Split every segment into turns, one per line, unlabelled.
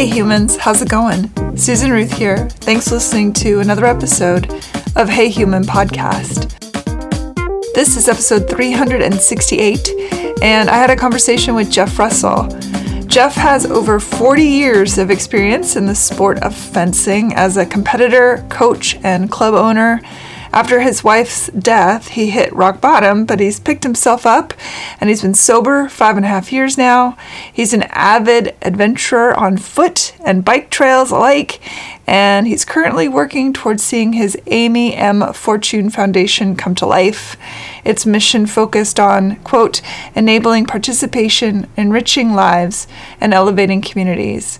Hey humans, how's it going? Susan Ruth here. Thanks for listening to another episode of Hey Human Podcast. This is episode 368, and I had a conversation with Geoff Russell. Geoff has over 40 years of experience in the sport of fencing as a competitor, coach, and club owner. After his wife's death, he hit rock bottom, but he's picked himself up and he's been sober five and a half years now. He's an avid adventurer on foot and bike trails alike, and he's currently working towards seeing his Amy M. Fortune Foundation come to life. Its mission focused on, quote, enabling participation, enriching lives, and elevating communities.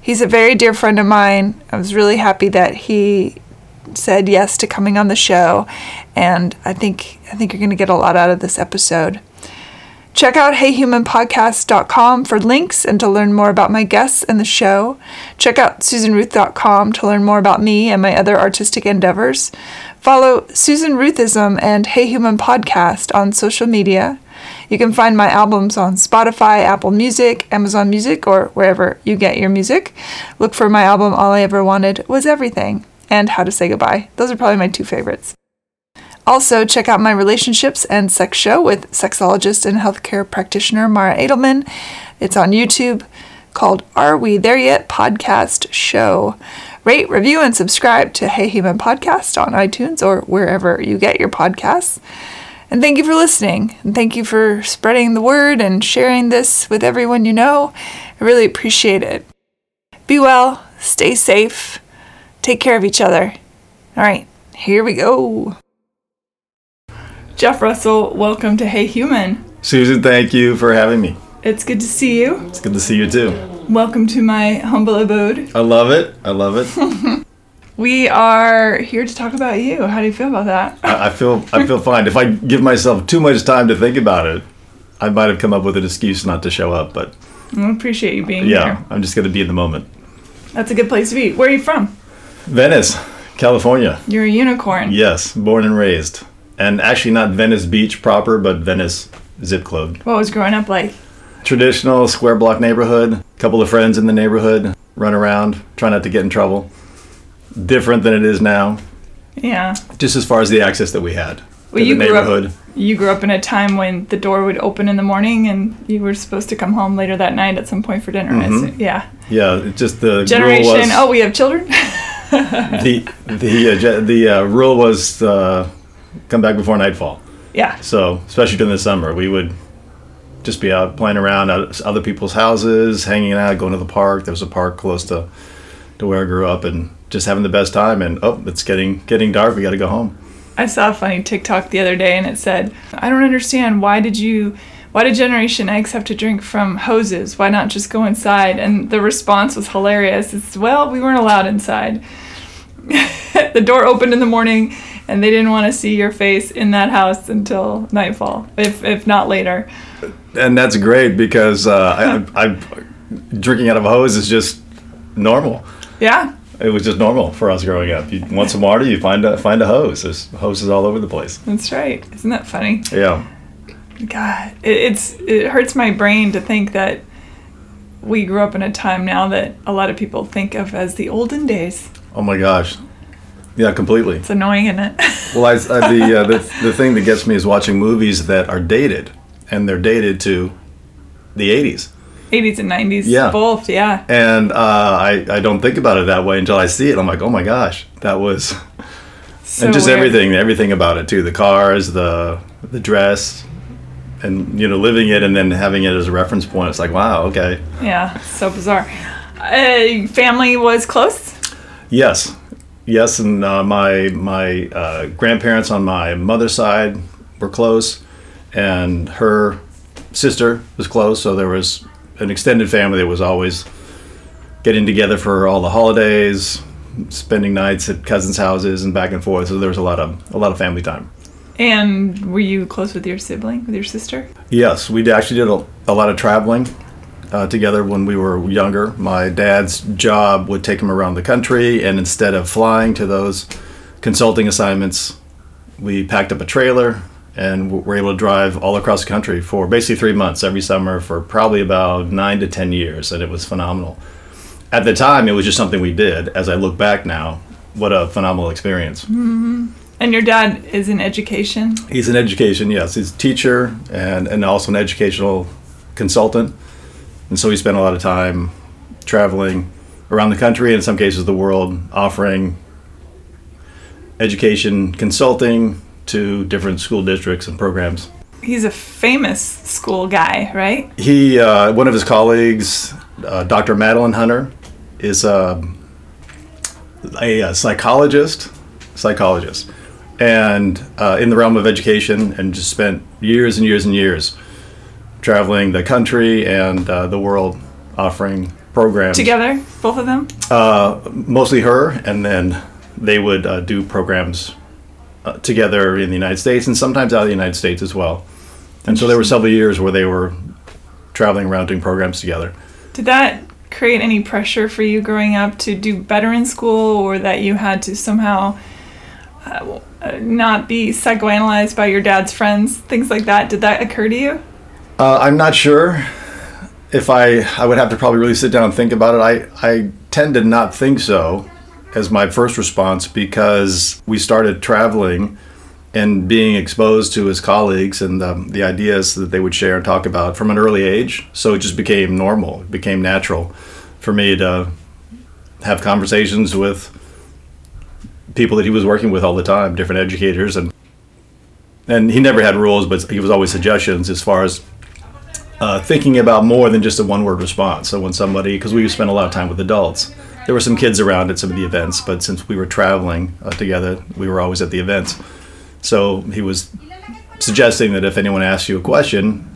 He's a very dear friend of mine. I was really happy that he said yes to coming on the show, and I think I think you're going to get a lot out of this episode. Check out heyhumanpodcast.com for links and to learn more about my guests and the show. Check out susanruth.com to learn more about me and my other artistic endeavors. Follow Susan Ruthism and Hey Human Podcast on social media. You can find my albums on Spotify, Apple Music, Amazon Music, or wherever you get your music. Look for my album All I Ever Wanted Was Everything and How to Say Goodbye. Those are probably my two favorites. Also, check out my relationships and sex show with sexologist and healthcare practitioner Mara Edelman. It's on YouTube called Are We There Yet Podcast Show. Rate, review, and subscribe to Hey Human Podcast on iTunes or wherever you get your podcasts. And thank you for listening. And thank you for spreading the word and sharing this with everyone you know. I really appreciate it. Be well, stay safe, take care of each other. All right, here we go. Geoff Russell, welcome to Hey Human.
Susan, thank you for having me.
It's good to see you.
It's good to see you too.
Welcome to my humble abode.
I love it. I love it.
We are here to talk about you. How do you feel about that?
I, I feel I feel fine. If I give myself too much time to think about it, I might have come up with an excuse not to show up. But
I appreciate you being
yeah,
here.
I'm just gonna be in the moment.
That's a good place to be. Where are you from?
Venice, California.
You're a unicorn.
Yes, born and raised, and actually not Venice Beach proper, but Venice zip code.
What was growing up like?
Traditional square block neighborhood. Couple of friends in the neighborhood. Run around, try not to get in trouble. Different than it is now.
Yeah.
Just as far as the access that we had
Well, you
the
grew
neighborhood.
up. You grew up in a time when the door would open in the morning, and you were supposed to come home later that night at some point for dinner.
Mhm.
Yeah.
Yeah, just the
Generation.
was
Oh, we have children.
the the uh, the uh, rule was uh, come back before nightfall.
yeah.
So especially during the summer, we would just be out playing around at other people's houses, hanging out, going to the park. There was a park close to to where I grew up, and just having the best time. And oh, it's getting getting dark. We got to go home.
I saw a funny TikTok the other day and it said, I don't understand why did you why did Generation X have to drink from hoses? Why not just go inside? And the response was hilarious. It's well, we weren't allowed inside. the door opened in the morning and they didn't want to see your face in that house until nightfall, if if not later.
And that's great because uh, I, I, drinking out of a hose is just normal.
Yeah.
It was just normal for us growing up. You want some water, you find a find a hose. There's hoses all over the place.
That's right. Isn't that funny?
Yeah.
God, it, it's it hurts my brain to think that we grew up in a time now that a lot of people think of as the olden days.
Oh my gosh. Yeah, completely.
It's annoying, isn't it?
Well, I, I, the, uh, the the thing that gets me is watching movies that are dated, and they're dated to the '80s.
80s and 90s,
Yeah.
both, yeah.
And uh, I I don't think about it that way until I see it. I'm like, oh my gosh, that was,
So
and just
weird.
everything, everything about it too. The cars, the the dress, and you know, living it and then having it as a reference point. It's like, wow, okay,
Yeah, so bizarre. Uh, family was close.
yes, yes. And uh, my my uh, grandparents on my mother's side were close, and her sister was close. So there was an extended family that was always getting together for all the holidays, spending nights at cousins' houses and back and forth. So there was a lot of a lot of family time.
And were you close with your sibling, with your sister?
Yes, we actually did a, a lot of traveling uh, together when we were younger. My dad's job would take him around the country, and instead of flying to those consulting assignments, we packed up a trailer and were able to drive all across the country for basically three months every summer for probably about nine to ten years, and it was phenomenal. at the time, it was just something we did. As I look back now, what a phenomenal experience.
And your dad is in education.
He's in education, yes. He's a teacher and, and also an educational consultant. And so he spent a lot of time traveling around the country and in some cases the world offering education consulting to different school districts and programs.
He's a famous school guy, right?
He, uh, one of his colleagues, uh, Dr. Madeline Hunter, is uh, a, a psychologist, psychologist, and uh, in the realm of education, and just spent years and years and years traveling the country and uh, the world, offering programs
Together, both of them.
Uh, mostly her, and then they would uh, do programs uh, together in the United States and sometimes out of the United States as well. And so there were several years where they were traveling around doing programs together.
Did that create any pressure for you growing up to do better in school, or that you had to somehow uh, not be psychoanalyzed by your dad's friends, things like that? Did that occur to you?
Uh, I'm not sure if I I would have to probably really sit down and think about it. I I tend to not think so as my first response because we started traveling and being exposed to his colleagues and um, the ideas that they would share and talk about from an early age. So it just became normal, it became natural for me to have conversations with people that he was working with all the time, different educators and and he never had rules, but he was always suggestions as far as uh, thinking about more than just a one word response. So when somebody, because we spent a lot of time with adults, there were some kids around at some of the events, but since we were traveling uh, together, we were always at the events. So he was suggesting that if anyone asks you a question,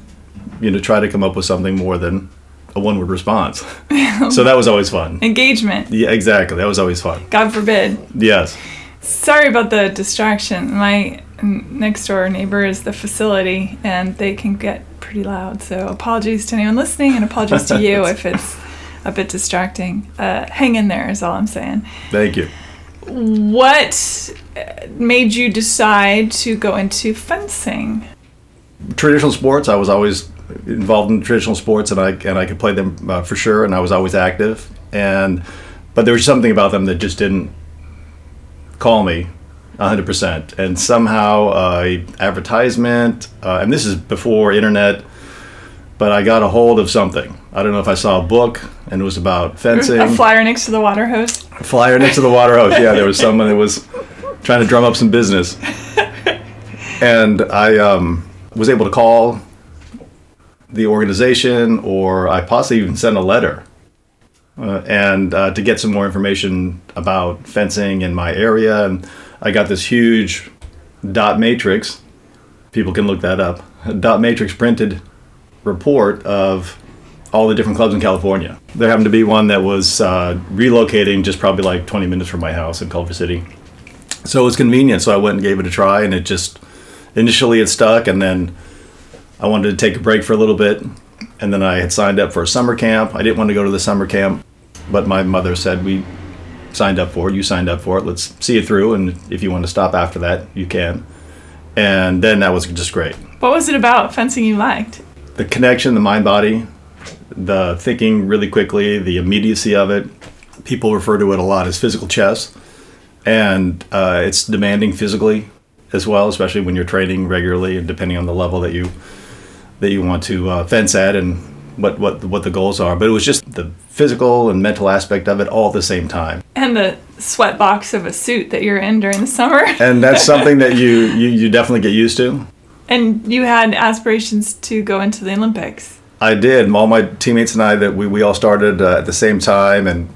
you know, try to come up with something more than a one word response. so that was always fun.
Engagement.
Yeah, exactly. That was always fun.
God forbid.
Yes.
Sorry about the distraction. My next door neighbor is the facility, and they can get pretty loud. So apologies to anyone listening, and apologies to you if it's a bit distracting. Uh, hang in there is all I'm saying.
Thank you.
What uh, made you decide to go into fencing?
traditional sports. I was always involved in traditional sports, and I and I could play them uh, for sure. And I was always active. And but there was something about them that just didn't call me 100%. And somehow uh, advertisement, uh, and this is before internet, but I got a hold of something. I don't know if I saw a book, and it was about fencing.
A flyer next to the water hose.
A flyer next to the water hose. Yeah, there was someone that was trying to drum up some business, and I um, was able to call the organization, or I possibly even sent a letter, uh, and uh, to get some more information about fencing in my area. And I got this huge dot matrix. People can look that up. A dot matrix printed report of all the different clubs in California. There happened to be one that was uh, relocating just probably like 20 minutes from my house in Culver City. So it was convenient. So I went and gave it a try, and it just initially it stuck, and then I wanted to take a break for a little bit, and then I had signed up for a summer camp. I didn't want to go to the summer camp, but my mother said we signed up for it. You signed up for it. Let's see it through, and if you want to stop after that, you can. And then that was just great.
What was it about fencing you liked?
The connection, the mind body, the thinking really quickly, the immediacy of it. People refer to it a lot as physical chess, and uh, it's demanding physically as well, especially when you're training regularly and depending on the level that you that you want to uh, fence at and what, what what the goals are. But it was just the physical and mental aspect of it all at the same time,
And the sweat box of a suit that you're in during the summer.
and that's something that you, you you definitely get used to.
and you had aspirations to go into the Olympics.
I did. All my teammates and I that we, we all started uh, at the same time, and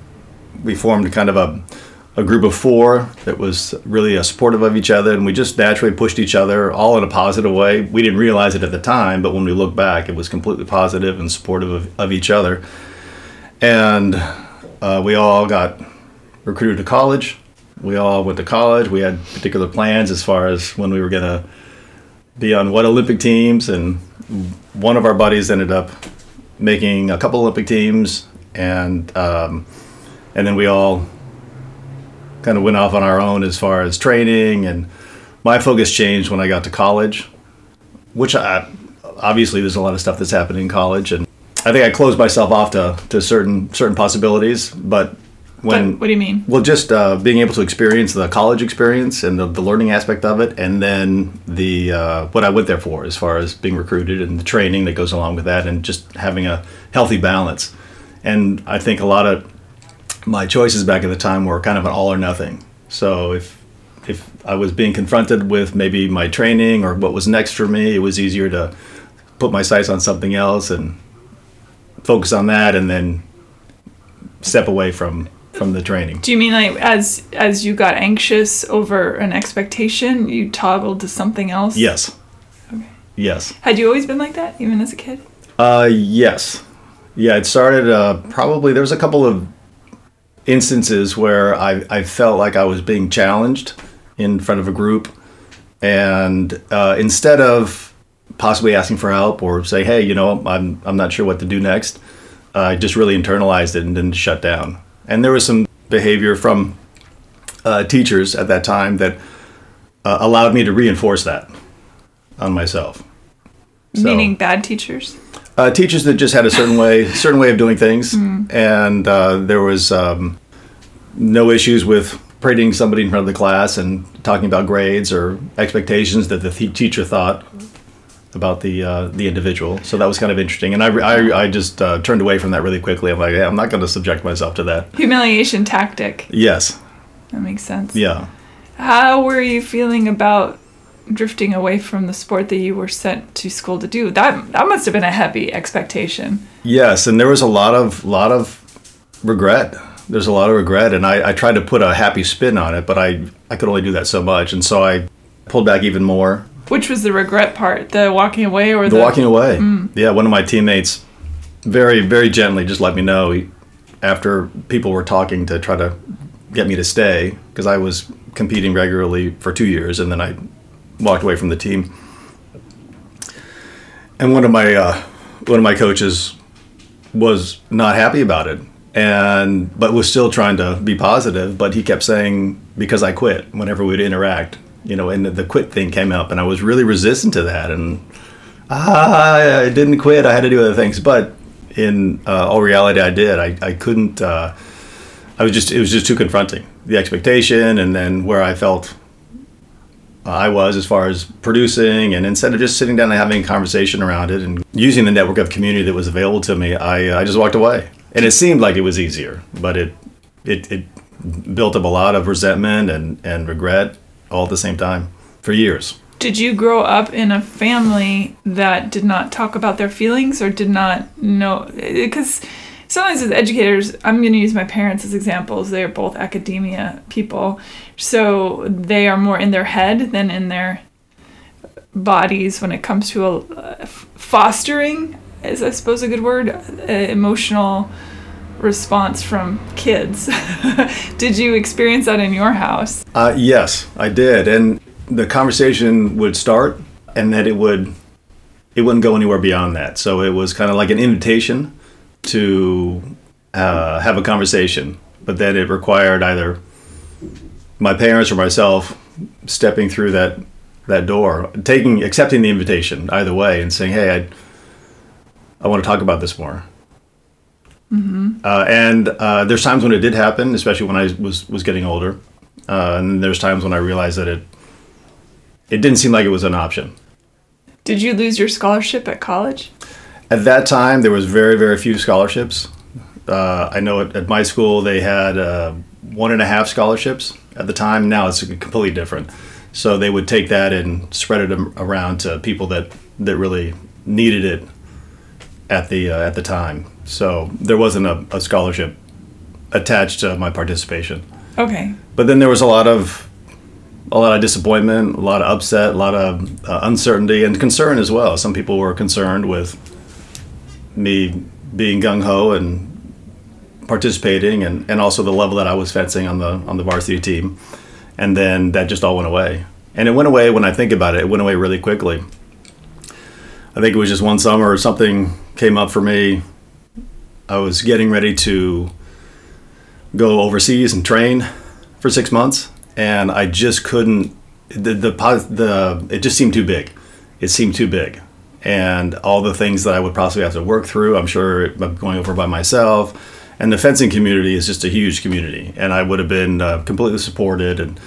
we formed kind of a, a group of four that was really uh, supportive of each other, and we just naturally pushed each other, all in a positive way. We didn't realize it at the time, but when we look back, it was completely positive and supportive of, of each other. And uh, we all got recruited to college. We all went to college. We had particular plans as far as when we were gonna be on what Olympic teams, and one of our buddies ended up making a couple Olympic teams, and um, and then we all kind of went off on our own as far as training. And my focus changed when I got to college, which I obviously there's a lot of stuff that's happening in college, and I think I closed myself off to, to certain certain possibilities, but when
But what do you mean?
well, just uh, being able to experience the college experience and the, the learning aspect of it, and then the uh, what I went there for, as far as being recruited and the training that goes along with that, and just having a healthy balance. And I think a lot of my choices back at the time were kind of an all or nothing. So if if I was being confronted with maybe my training or what was next for me, it was easier to put my sights on something else and focus on that, and then step away from from the training.
Do you mean like as as you got anxious over an expectation, you toggled to something else?
Yes.
Okay.
Yes.
Had you always been like that, even as a kid?
Uh, yes. Yeah, it started uh, probably, there was a couple of instances where I, I felt like I was being challenged in front of a group. And uh, instead of possibly asking for help or say, hey, you know, I'm, I'm not sure what to do next, I just really internalized it and then shut down. And there was some behavior from uh, teachers at that time that uh, allowed me to reinforce that on myself. So-
Meaning bad teachers?
Uh, teachers that just had a certain way, certain way of doing things, and uh, there was um, no issues with parading somebody in front of the class and talking about grades or expectations that the th- teacher thought about the uh, the individual. So that was kind of interesting, and I, I, I just uh, turned away from that really quickly. I'm like, yeah, I'm not going to subject myself to that.
Humiliation tactic.
Yes,
That makes sense.
yeah.
How were you feeling about drifting away from the sport that you were sent to school to do? That that must have been a heavy expectation.
Yes, and there was a lot of lot of regret. There's a lot of regret, and I, I tried to put a happy spin on it, but I I could only do that so much, and so I pulled back even more.
Which was the regret part? The walking away or the,
The walking away. Mm. Yeah, one of my teammates very very gently just let me know he- after people were talking to try to get me to stay because I was competing regularly for two years, and then I walked away from the team. And one of my uh, one of my coaches was not happy about it, and but was still trying to be positive. But he kept saying because I quit whenever we'd interact, you know, and the quit thing came up, and I was really resistant to that, and ah, I didn't quit. I had to do other things, but in uh, all reality, I did. I I couldn't. Uh, I was just it was just too confronting the expectation, and then where I felt I was as far as producing, and instead of just sitting down and having a conversation around it and using the network of community that was available to me, I, I just walked away. And it seemed like it was easier, but it, it, it built up a lot of resentment and, and regret all at the same time for years.
Did you grow up in a family that did not talk about their feelings or did not know? Because sometimes as educators, I'm going to use my parents as examples. They're both academia people. So they are more in their head than in their bodies when it comes to a, uh, fostering, is I suppose a good word, uh, emotional response from kids. did you experience that in your house?
Uh, yes, I did, and the conversation would start, and then it would it wouldn't go anywhere beyond that. So it was kind of like an invitation to uh, have a conversation, but then it required either my parents or myself stepping through that that door, taking accepting the invitation either way, and saying, "Hey, I I want to talk about this more." Uh, and uh, there's times when it did happen, especially when I was was getting older, uh, and there's times when I realized that it it didn't seem like it was an option.
Did you lose your scholarship at college?
At that time, there was very very few scholarships. Uh, I know at, at my school they had uh, one and a half scholarships at the time. Now it's completely different. So they would take that and spread it around to people that that really needed it at the uh, at the time. So there wasn't a, a scholarship attached to my participation.
Okay.
But then there was a lot of a lot of disappointment, a lot of upset, a lot of uh, uncertainty and concern as well. Some people were concerned with me being gung ho and participating, and, and also the level that I was fencing on the on the varsity team. And then that just all went away. And it went away when I think about it. It went away really quickly. I think it was just one summer or something came up for me. I was getting ready to go overseas and train for six months, and I just couldn't. The the the it just seemed too big. It seemed too big, and all the things that I would possibly have to work through. I'm sure I'm going over by myself. And the fencing community is just a huge community, and I would have been uh, completely supported. And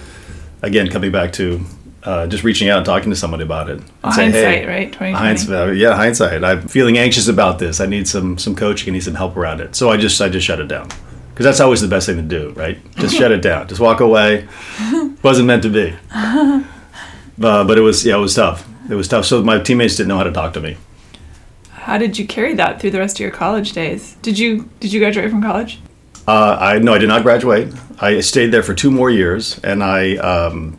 again, coming back to uh, just reaching out and talking to somebody about it.
Hindsight, right?
Hindsight, yeah, hindsight. I'm feeling anxious about this. I need some some coaching. I need some help around it. So I just I just shut it down because that's always the best thing to do, right? Just shut it down. Just walk away. Wasn't meant to be. Uh, but it was yeah, it was tough. It was tough. So my teammates didn't know how to talk to me.
How did you carry that through the rest of your college days? Did you did you graduate from college?
Uh, I no, I did not graduate. I stayed there for two more years, and I um,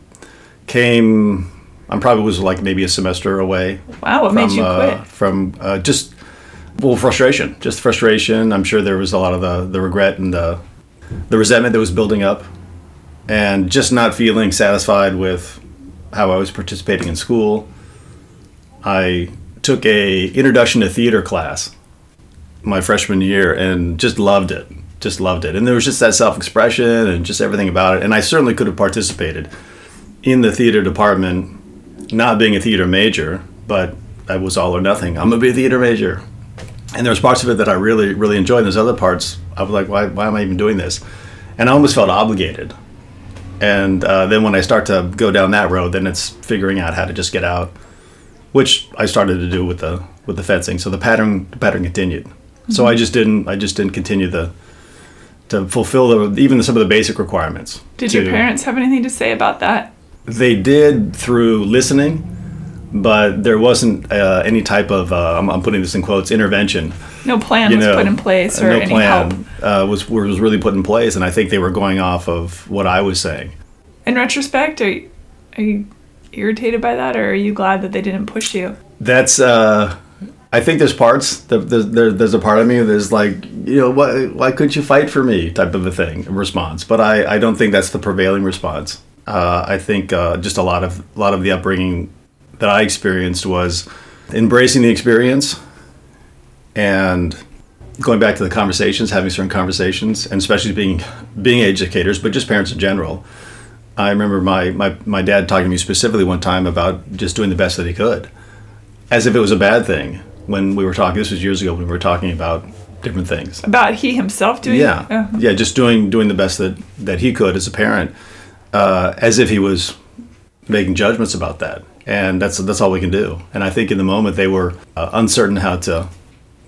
came. I probably was like maybe a semester away.
Wow, what made you
uh,
quit?
From uh, just well, frustration. Just frustration. I'm sure there was a lot of the the regret and the the resentment that was building up, and just not feeling satisfied with how I was participating in school. I took a introduction to theater class my freshman year and just loved it just loved it. And there was just that self-expression and just everything about it. And i certainly could have participated in the theater department not being a theater major but i was all or nothing. I'm gonna be a theater major. And there's parts of it that i really really enjoyed and there's other parts i was like why, why am i even doing this? And i almost felt obligated. And uh, then when i start to go down that road then it's figuring out how to just get out which I started to do with the with the fencing. So the pattern the pattern continued. Mm-hmm. So I just didn't I just didn't continue the to fulfill the even some of the basic requirements.
Did
to,
your parents have anything to say about that?
They did through listening, but there wasn't uh, any type of uh, I'm, I'm, putting this in quotes intervention.
No plan was know, put in place, or no any plan help.
Uh, was was really put in place, and I think they were going off of what I was saying.
In retrospect, are, are you irritated by that, or are you glad that they didn't push you?
That's. Uh, I think there's parts. There's, there's a part of me there's like you know why why couldn't you fight for me type of a thing response. But I, I don't think that's the prevailing response. Uh, I think uh, just a lot of a lot of the upbringing that I experienced was embracing the experience and going back to the conversations, having certain conversations, and especially being being educators, but just parents in general. I remember my, my, my dad talking to me specifically one time about just doing the best that he could, as if it was a bad thing. When we were talking, this was years ago when we were talking about different things.
About he himself doing.
Yeah, oh. yeah, just doing doing the best that that he could as a parent, uh, as if he was making judgments about that, and that's that's all we can do. And I think in the moment they were uh, uncertain how to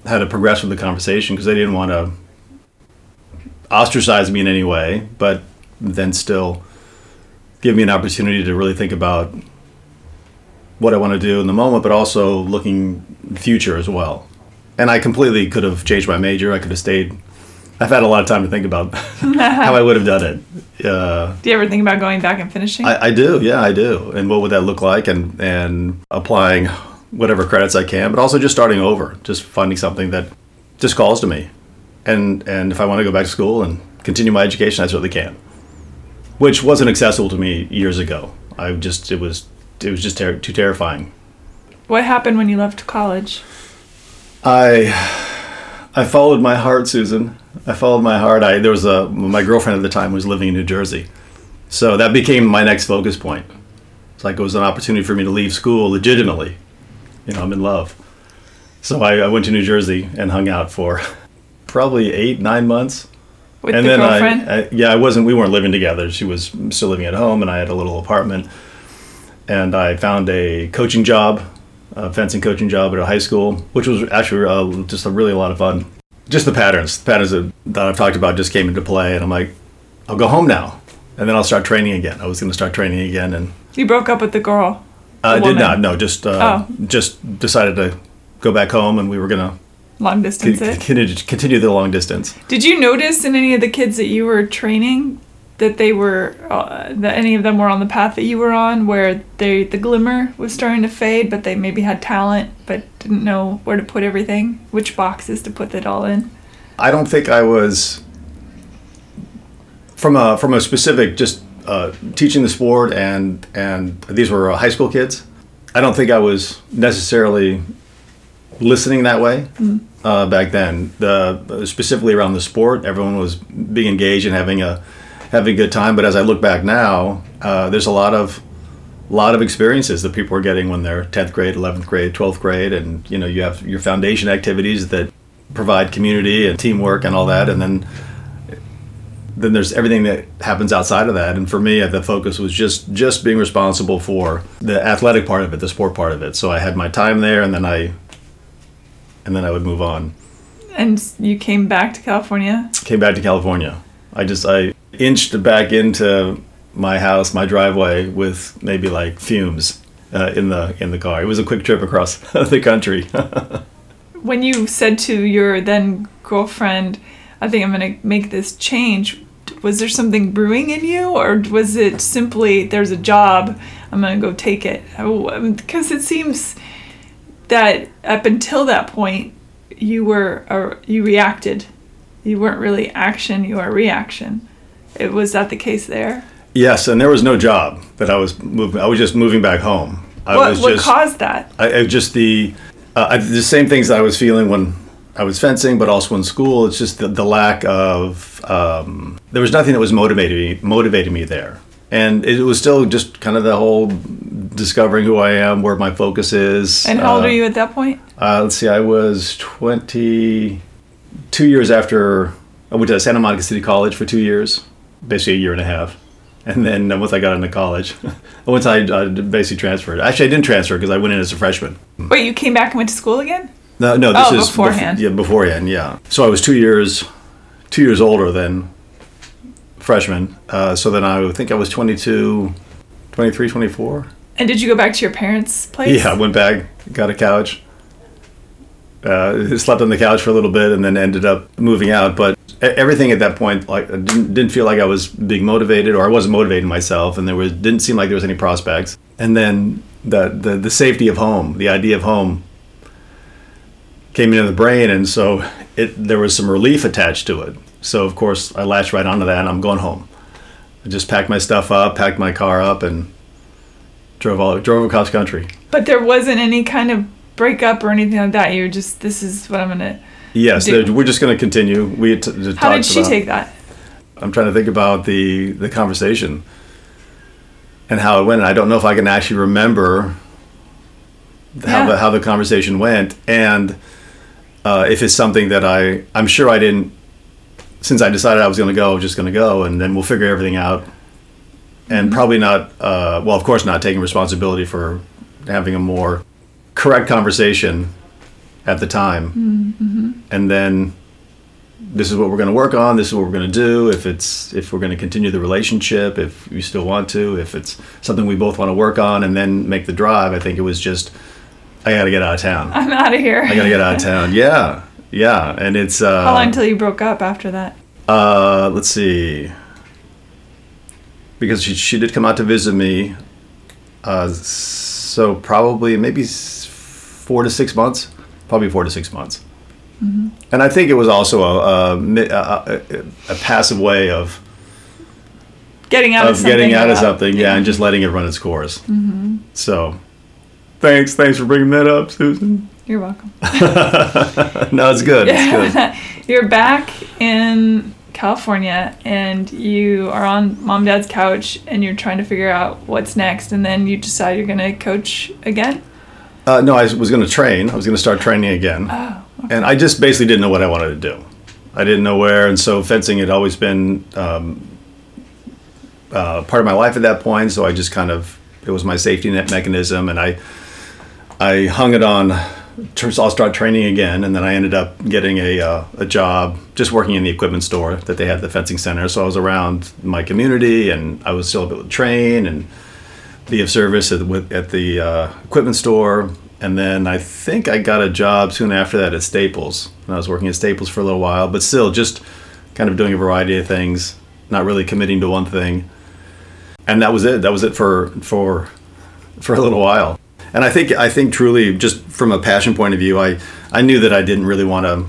how to progress with the conversation because they didn't want to ostracize me in any way, but then still give me an opportunity to really think about what I want to do in the moment, but also looking future as well. And I completely could have changed my major. I could have stayed. I've had a lot of time to think about how I would have done it. Uh,
do you ever think about going back and finishing?
I, I, do. Yeah, I do. And what would that look like? And and applying whatever credits I can, but also just starting over, just finding something that just calls to me. And and if I want to go back to school and continue my education, I certainly can which wasn't accessible to me years ago. I just it was it was just ter- too terrifying.
What happened when you left college?
I I followed my heart, Susan. I followed my heart. I there was a my girlfriend at the time was living in New Jersey, so that became my next focus point. It's like it was an opportunity for me to leave school legitimately. You know, I'm in love. So I, I went to New Jersey and hung out for probably eight nine months
with and the then girlfriend?
I, I, yeah, I wasn't. We weren't living together. She was still living at home, and I had a little apartment. And I found a coaching job, a fencing coaching job at a high school, which was actually uh, just a really a lot of fun. Just the patterns, the patterns that, that I've talked about, just came into play, and I'm like, I'll go home now, and then I'll start training again. I was going to start training again, and
you broke up with the girl.
I did not. No, just uh, oh. just decided to go back home, and we were gonna
long distance
it. Continue, continue the long distance.
Did you notice in any of the kids that you were training that they were uh, that any of them were on the path that you were on, where they the glimmer was starting to fade, but they maybe had talent but didn't know where to put everything, which boxes to put it all in?
I don't think I was from a from a specific just uh, teaching the sport and and these were high school kids. I don't think I was necessarily listening that way mm. uh, back then. The specifically around the sport, everyone was being engaged and having a having a good time. But as I look back now, uh, there's a lot of lot of experiences that people are getting when they're 10th grade, 11th grade, 12th grade, and you know you have your foundation activities that provide community and teamwork and all that, and then then there's everything that happens outside of that. And for me, the focus was just just being responsible for the athletic part of it, the sport part of it. So I had my time there, and then I and then I would move on.
And you came back to California?
Came back to California. I just I inched back into my house, my driveway, with maybe like fumes uh, in the in the car. It was a quick trip across the country.
when you said to your then girlfriend, "I think I'm going to make this change," was there something brewing in you, or was it simply there's a job, I'm going to go take it? Because it seems that up until that point, you were uh, you reacted. You weren't really action; you were reaction. It was that the case there?
Yes, and there was no job that I was moving. I was just moving back home. I
what
was
what
just,
caused that?
I, I just the uh, I, the same things that I was feeling when I was fencing, but also in school. It's just the, the lack of um, there was nothing that was motivating me, motivating me there, and it was still just kind of the whole discovering who I am, where my focus is.
And how old
uh,
are you at that point?
Uh, let's see, I was twenty two years after I went to Santa Monica City College for two years, basically a year and a half. And then uh, once I got into college, once I uh, basically transferred. Actually, I didn't transfer because I went in as a freshman.
Wait, you came back and went to school again?
No, no, this
Oh,
is
beforehand.
Bef- yeah, beforehand, yeah. So I was two years, two years older than freshman. Uh, so then I think I was 22, 23, 24.
And did you go back to your parents' place?
Yeah, I went back, got a couch, uh, slept on the couch for a little bit, and then ended up moving out. But everything at that point, like, didn't, didn't feel like I was being motivated, or I wasn't motivating myself, and there was didn't seem like there was any prospects. And then the the, the safety of home, the idea of home, came into the brain, and so it there was some relief attached to it. So of course I latched right onto that, and I'm going home. I just packed my stuff up, packed my car up, and drove all drove across country.
But there wasn't any kind of breakup or anything like that. You were just, this is what I'm gonna.
Yes,
Do-
we're just going to continue. We t- t-
How did she
about-
take that?
I'm trying to think about the the conversation and how it went. And I don't know if I can actually remember how
Yeah.
the how the conversation went, and uh, if it's something that I I'm sure I didn't. Since I decided I was going to go, I was just going to go, and then we'll figure everything out. And
Mm-hmm.
probably not. Uh, well, of course, not taking responsibility for having a more correct conversation at the time,
Mm-hmm.
and then this is what we're going to work on this is what we're going to do if it's if we're going to continue the relationship if you still want to if it's something we both want to work on and then make the drive i think it was just i got to get out of town
I'm out of here.
i got to get out of town yeah yeah and it's uh
How long until you broke up after that?
uh let's see because she, she did come out to visit me uh so probably maybe four to six months probably four to six months and I think it was also a, a, a, a, a passive way of,
Getting out of,
of
something.
getting out of something, yeah, and just letting it run its course. Mm-hmm. So, thanks, thanks for bringing that up, Susan.
You're welcome.
no, it's good. It's good.
You're back in California and you are on mom dad's couch and you're trying to figure out what's next and then you decide you're going to coach again.
Uh, no, I was going to train. I was going to start training again,
Oh,
and I just basically didn't know what I wanted to do. I didn't know where, and so fencing had always been um, uh, part of my life at that point. So I just kind of it was my safety net mechanism, and I I hung it on. Tr- I'll start training again, and then I ended up getting a uh, a job just working in the equipment store that they had the fencing center. So I was around my community, and I was still able to train and be of service at the, at the uh, equipment store. And then I think I got a job soon after that at Staples. And I was working at Staples for a little while, but still just kind of doing a variety of things, not really committing to one thing. And that was it. That was it for for for a little while. And I think I think truly just from a passion point of view, I I knew that I didn't really want to.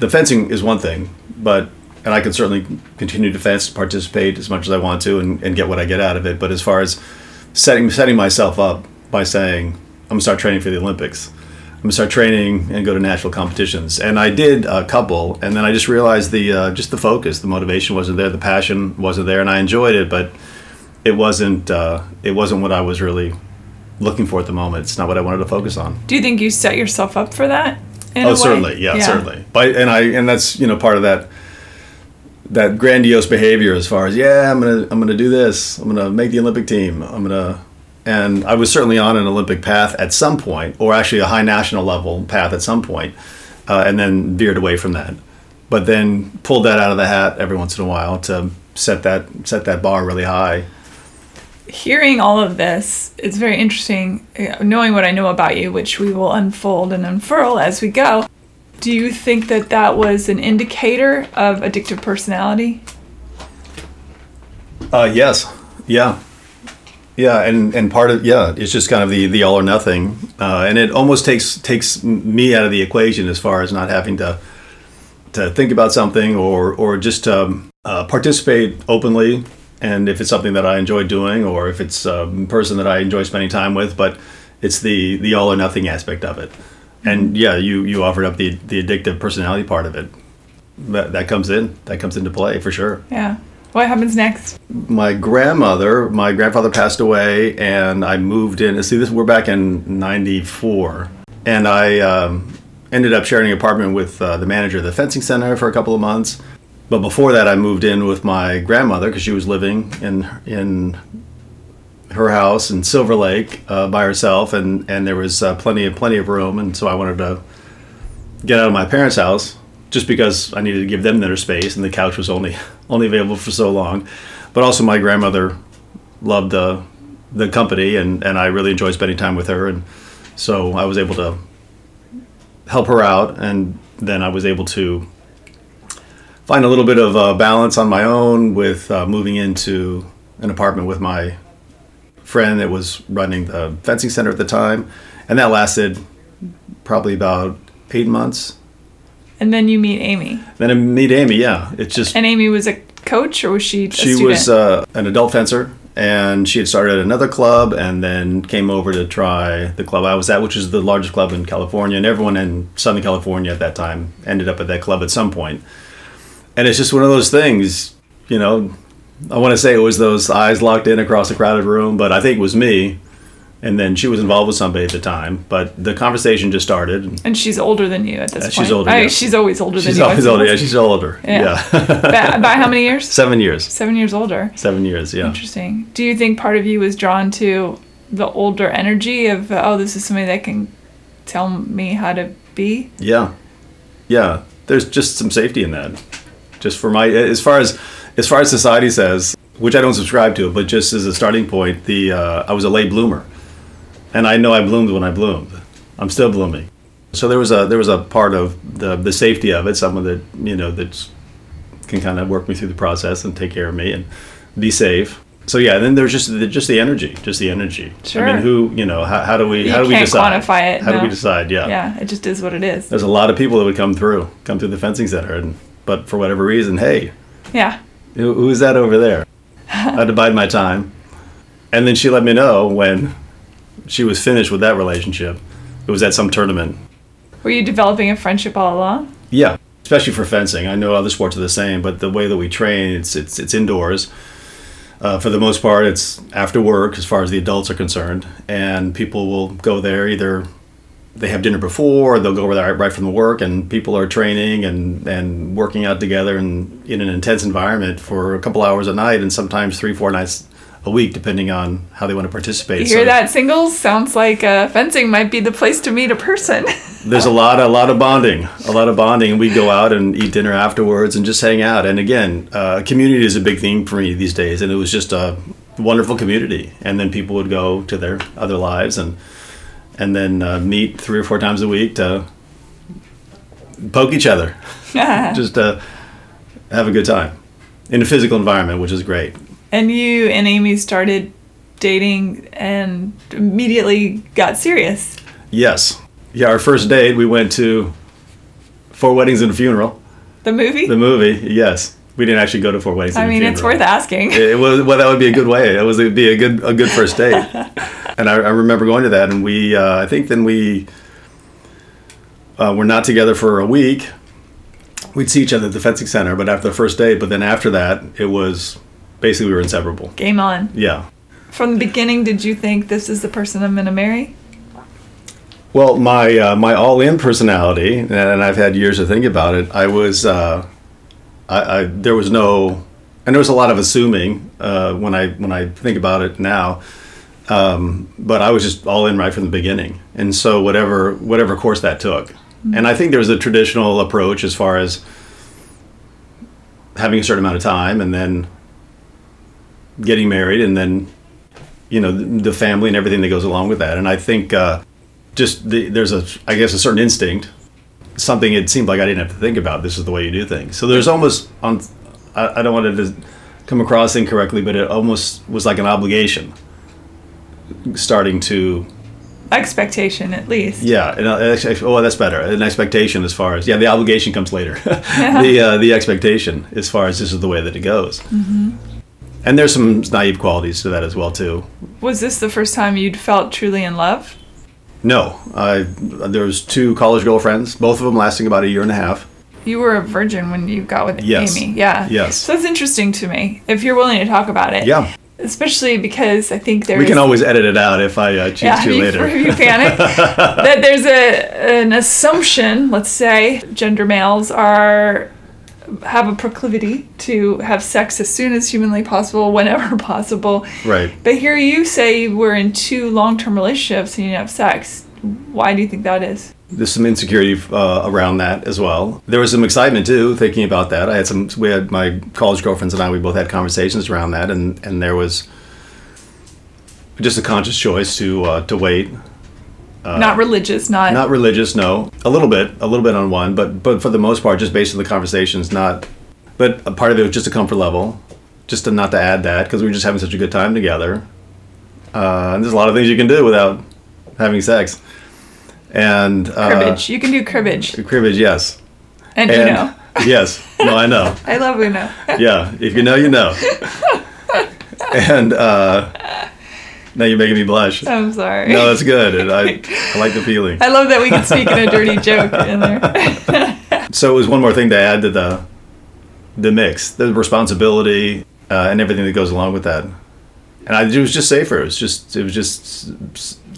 The fencing is one thing, but and I can certainly continue to fence, participate as much as I want to, and, and get what I get out of it. But as far as setting setting myself up by saying I'm gonna start training for the Olympics. I'm gonna start training and go to national competitions, and I did a couple, and then I just realized the uh, just the focus, the motivation wasn't there, the passion wasn't there, and I enjoyed it, but it wasn't uh, it wasn't what I was really looking for at the moment. It's not what I wanted to focus on.
Do you think you set yourself up for that?
oh, certainly, yeah, certainly. But and I and that's you know part of that that grandiose behavior as far as yeah, I'm gonna I'm gonna do this. I'm gonna make the Olympic team. I'm gonna and I was certainly on an Olympic path at some point, or actually a high national level path at some point, uh, and then veered away from that. But then pulled that out of the hat every once in a while to set that set that bar really high.
Hearing all of this, it's very interesting. uh, Knowing what I know about you, which we will unfold and unfurl as we go. Do you think that that was an indicator of addictive personality?
Uh, yes, yeah, yeah, and and part of yeah, it's just kind of the the all or nothing, uh, and it almost takes takes me out of the equation as far as not having to to think about something or or just um, uh, participate openly, and if it's something that I enjoy doing, or if it's a person that I enjoy spending time with, but it's the the all or nothing aspect of it, and yeah, you you offered up the the addictive personality part of it. That, that comes in that comes into play for sure
Yeah. What happens next?
my grandmother, my grandfather passed away, and I moved in. See, this we're back in '94, and I um, ended up sharing an apartment with uh, the manager of the fencing center for a couple of months. But before that, I moved in with my grandmother because she was living in in her house in Silver Lake uh, by herself, and and there was uh, plenty of plenty of room, and so I wanted to get out of my parents' house just because I needed to give them their space, and the couch was only only available for so long. But also, my grandmother loved the the company, and and I really enjoyed spending time with her, and so I was able to help her out, and then I was able to find a little bit of uh, balance on my own with uh, moving into an apartment with my friend that was running the fencing center at the time, and that lasted probably about eight months.
And then you meet Amy.
Then I meet Amy. Yeah, it's just
And Amy was a coach, or was she? A
she was uh, an adult fencer, and she had started another club, and then came over to try the club I was at, which is the largest club in California, and everyone in Southern California at that time ended up at that club at some point. And it's just one of those things, you know. I want to say it was those eyes locked in across a crowded room, but I think it was me. And then she was involved with somebody at the time, but the conversation just started.
and she's older than you at this
Uh,
point.
she's older,
I-
yeah.
She's always older than
She's
you. I
always older. Yeah, she's older.
Yeah.
yeah.
by, by how many years?
Seven years.
Seven years older.
Seven years. Yeah.
Interesting. Do you think part of you was drawn to the older energy of oh, this is somebody that can tell me how to be?
Yeah, yeah. There's just some safety in that. Just for my, as far as as far as society says, which I don't subscribe to, but just as a starting point, the uh, I was a late bloomer, and I know I bloomed when I bloomed. I'm still blooming. So there was a there was a part of the the safety of it, someone that you know that can kind of work me through the process and take care of me and be safe. So yeah, then there's just the, just the energy, just the energy.
Sure.
I mean, who you know, how, how do we
You
how do we
can't
decide?
quantify it,
How do we decide?
Yeah, Yeah, it just is what it is.
there's a lot of people that would come through, come through the fencing center, and but for whatever reason, hey,
Yeah.
who, who's that over there? I had to bide my time, and then she let me know when she was finished with that relationship. It was at some tournament.
Were you developing a friendship all along?
Yeah, especially for fencing. I know other sports are the same, but the way that we train, it's it's it's indoors. Uh, for the most part, it's after work as far as the adults are concerned, and people will go there either they have dinner before, they'll go over there right from the work, and people are training and and working out together and in an intense environment for a couple hours a night, and sometimes three four nights a week, depending on how they want to participate.
You hear
So
that, singles? Sounds like uh, fencing might be the place to meet a person.
there's a lot, a lot of bonding, a lot of bonding. and We go out and eat dinner afterwards and just hang out. And again, uh, community is a big theme for me these days, and it was just a wonderful community. And then people would go to their other lives and and then uh, meet three or four times a week to poke each other, just to have a good time in a physical environment, which is great.
and you and Amy started dating and immediately got serious.
Yes, yeah. Our first date, we went to Four Weddings and a Funeral,
The movie?
the movie. Yes, we didn't actually go to Four Weddings.
I mean, it's worth asking.
it was well that would be a good way it was it'd be a good a good first date and I, I remember going to that and we uh, i think then we uh, were not together for a week we'd see each other at the fencing center but after the first date but then after that it was basically we were inseparable.
Game on.
Yeah.
From the beginning, did you think this is the person I'm going to marry?
Well, my uh, my all in personality, and I've had years to think about it. I was, uh, I, I there was no, and there was a lot of assuming uh, when I when I think about it now. Um, but I was just all in right from the beginning, and so whatever whatever course that took, and I think there was a traditional approach as far as having a certain amount of time, and then getting married, and then you know the, the family and everything that goes along with that. And I think uh, just the, there's a I guess a certain instinct, something it seemed like I didn't have to think about. This is the way you do things. So there's almost on I, I don't want it to come across incorrectly, but it almost was like an obligation starting to
Expectation, at least.
yeah and, uh, oh that's better an expectation as far as yeah the obligation comes later the uh, the expectation as far as this is the way that it goes and there's some naive qualities to that as well too
Was this the first time you'd felt truly in love?
No I there was two college girlfriends both of them lasting about a year and a half
You were a virgin when you got with
Yes.
Amy. Yeah.
Yes.
So that's interesting to me. If you're willing to talk about it.
yeah
Especially because I think there's
we can always edit it out if I uh, choose
yeah,
to
you,
later
you panic that there's a an assumption, let's say, gender males are have a proclivity to have sex as soon as humanly possible, whenever possible.
right
But here you say we're in two long-term relationships and you have sex. Why do you think that is?
there's some insecurity uh, around that as well. There was some excitement too, thinking about that. I had some. We had my college girlfriends and I. We both had conversations around that, and and there was just a conscious choice to uh, to wait.
Not religious, not,
Not religious, no. A little bit, a little bit on one, but but for the most part, just based on the conversations, not. But a part of it was just a comfort level, just to not to add that because we were just having such a good time together. Uh, and there's a lot of things you can do without having sex. And uh,
cribbage. You can do cribbage.
cribbage, yes.
And,
And
know.
yes, no, I know.
I love Uno.
Yeah, if you know, you know. And uh, now you're making me blush.
I'm sorry.
No, that's good. I, I like the feeling.
I love that we can speak in a dirty joke in there.
So it was one more thing to add to the the mix, the responsibility uh, and everything that goes along with that. And I, it was just safer. It was just it was just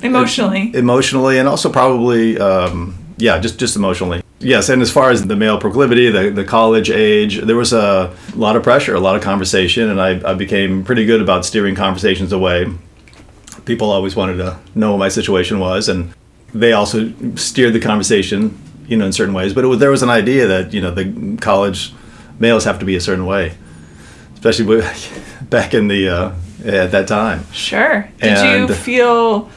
Emotionally.
emotionally, and also probably um, yeah, just just emotionally. Yes, and as far as the male proclivity, the, the college age, there was a lot of pressure, a lot of conversation, and I, I became pretty good about steering conversations away. People always wanted to know what my situation was, and they also steered the conversation, you know, in certain ways. But it was, there was an idea that you know the college males have to be a certain way, especially with- back in the uh, at that time.
Sure. Did you feel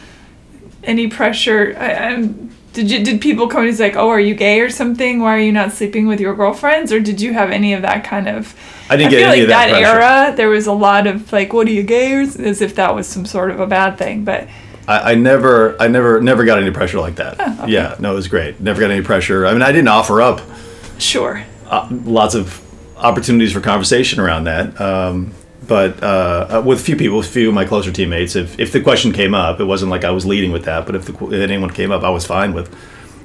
any pressure? I, I'm, did you did people come and say like, "Oh, are you gay or something? Why are you not sleeping with your girlfriends?" Or did you have any of that kind of?
I didn't get
feel
any
like
of that pressure.
era. There was a lot of like, "What are you gay?" Or, as if that was some sort of a bad thing. But
I, I never, I never, never got any pressure like that.
Oh,
Yeah, no, it was great. Never got any pressure. I mean, I didn't offer up
sure.
uh, lots of opportunities for conversation around that. Um, but uh, uh, with a few people, a few of my closer teammates, if, if the question came up, it wasn't like I was leading with that. But if, the, if anyone came up, I was fine with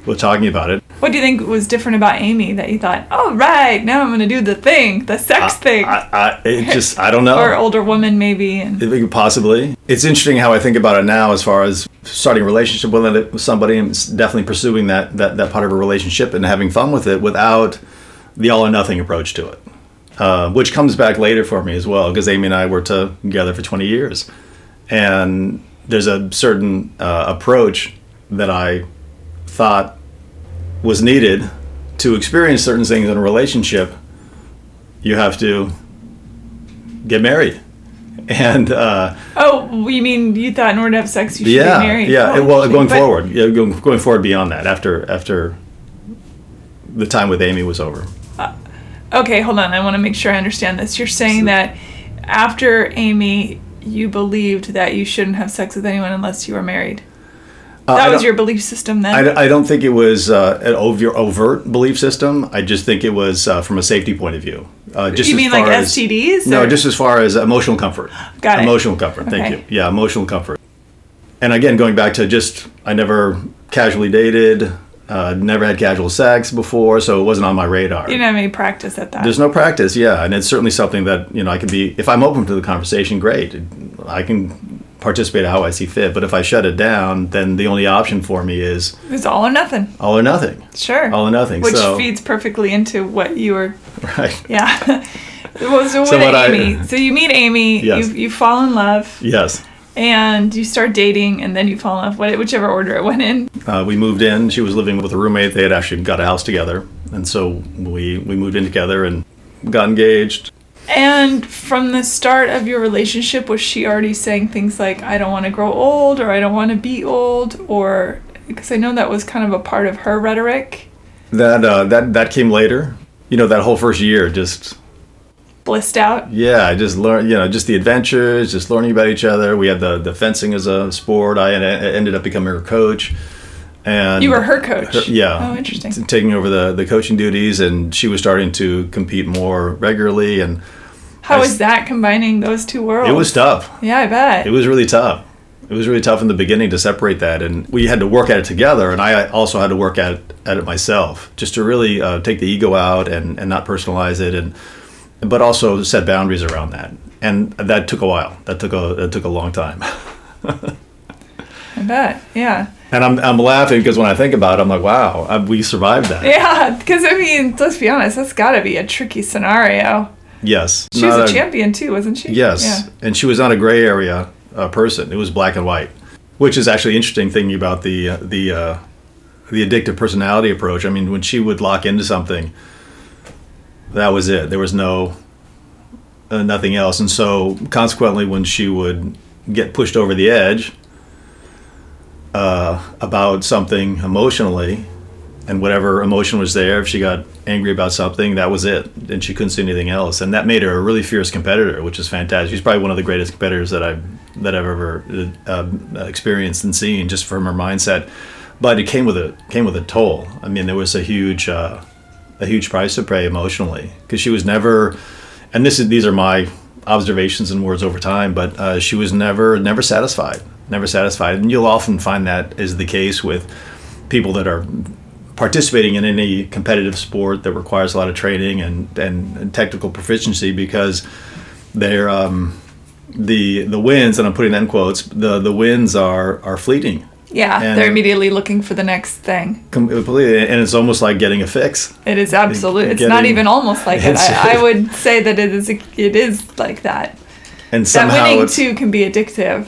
with talking about it.
What do you think was different about Amy that you thought, "Oh, right, now I'm going to do the thing, the sex thing,"
I, I, it just, I don't know.
or older woman maybe? And
Possibly. It's interesting how I think about it now as far as starting a relationship with somebody and definitely pursuing that, that, that part of a relationship and having fun with it without the all or nothing approach to it. Uh, which comes back later for me as well because Amy and I were together for 20 years. And there's a certain uh, approach that I thought was needed to experience certain things in a relationship. You have to get married. And uh,
oh, you mean you thought in order to have sex you should
yeah,
be married?
yeah.
Oh,
well, going forward, yeah, going, going forward beyond that, after after the time with Amy was over.
Okay, hold on. I want to make sure I understand this. You're saying that after Amy, you believed that you shouldn't have sex with anyone unless you were married.
Uh,
That
I
was your belief system then.
I, don't- I don't think it was uh, an over, overt belief system. I just think it was uh, from a safety point of view. Uh, just
you
as
mean like
as-
STDs?
No,
or-
just as far as emotional comfort.
Got it.
Emotional comfort. Thank you. Yeah, emotional comfort. And again, going back to just, I never casually dated. Uh, never had casual sex before, so it wasn't on my radar.
You didn't have any practice at that.
There's no practice, yeah, and it's certainly something that you know I can be. If I'm open to the conversation, great. I can participate how I see fit. But if I shut it down, then the only option for me is
it's all or nothing.
all or nothing.
Sure.
All or nothing.
Which
so
feeds perfectly into what you were.
right.
Yeah. well, so,
So
what
what I-
so you meet Amy.
Yes.
You you fall in love
Yes.
And you start dating and then you fall in love. Whichever order it went in.
Uh, we moved in. She was living with a roommate. They had actually got a house together, and so we we moved in together and got engaged.
And from the start of your relationship, was she already saying things like, I don't want to grow old, or I don't want to be old, or because I know that was kind of a part of her rhetoric,
That uh, that that came later. You know, that whole first year, just
blissed out.
yeah, I just learned. You know, just the adventures, just learning about each other. We had the the fencing as a sport. I ended up becoming her coach, and
You were her coach.
Her- yeah.
Oh, interesting.
t- taking over the the coaching duties, and she was starting to compete more regularly, and
How
I
was that combining those two worlds?
it was tough.
Yeah, I bet.
It was really tough. It was really tough in the beginning to separate that, and we had to work at it together. And I also had to work at at it myself, just to really uh, take the ego out and, and not personalize it, and but also set boundaries around that. And that took a while. That took a that took a long time.
I bet. Yeah.
And I'm I'm laughing because when I think about it, I'm like, wow, I, we survived that.
Yeah, because I mean, let's be honest, that's got to be a tricky scenario.
Yes,
She was
Not
a champion too, wasn't she?
Yes,
Yeah.
and she was not a gray area uh, person. It was black and white, which is actually interesting thinking about the uh, the uh, the addictive personality approach. I mean, when she would lock into something, that was it. There was no uh, nothing else, and so consequently, when she would get pushed over the edge uh, about something emotionally, and whatever emotion was there, if she got angry about something, that was it, and she couldn't see anything else, and that made her a really fierce competitor, which is fantastic. She's probably one of the greatest competitors that I've that I've ever uh, experienced and seen, just from her mindset. But it came with a came with a toll. I mean, there was a huge uh, a huge price to pay emotionally because she was never, and this is these are my observations and words over time, but uh, she was never never satisfied, never satisfied, and you'll often find that is the case with people that are participating in any competitive sport that requires a lot of training and, and technical proficiency because they're um, the the wins and I'm putting in quotes the the wins are are fleeting
Yeah,
And-
they're immediately looking for the next thing.
completely and it's almost like getting a fix
It is absolutely. It's not even almost like it. I, I would say that it is. It is like that.
and
That
somehow
winning too can be addictive.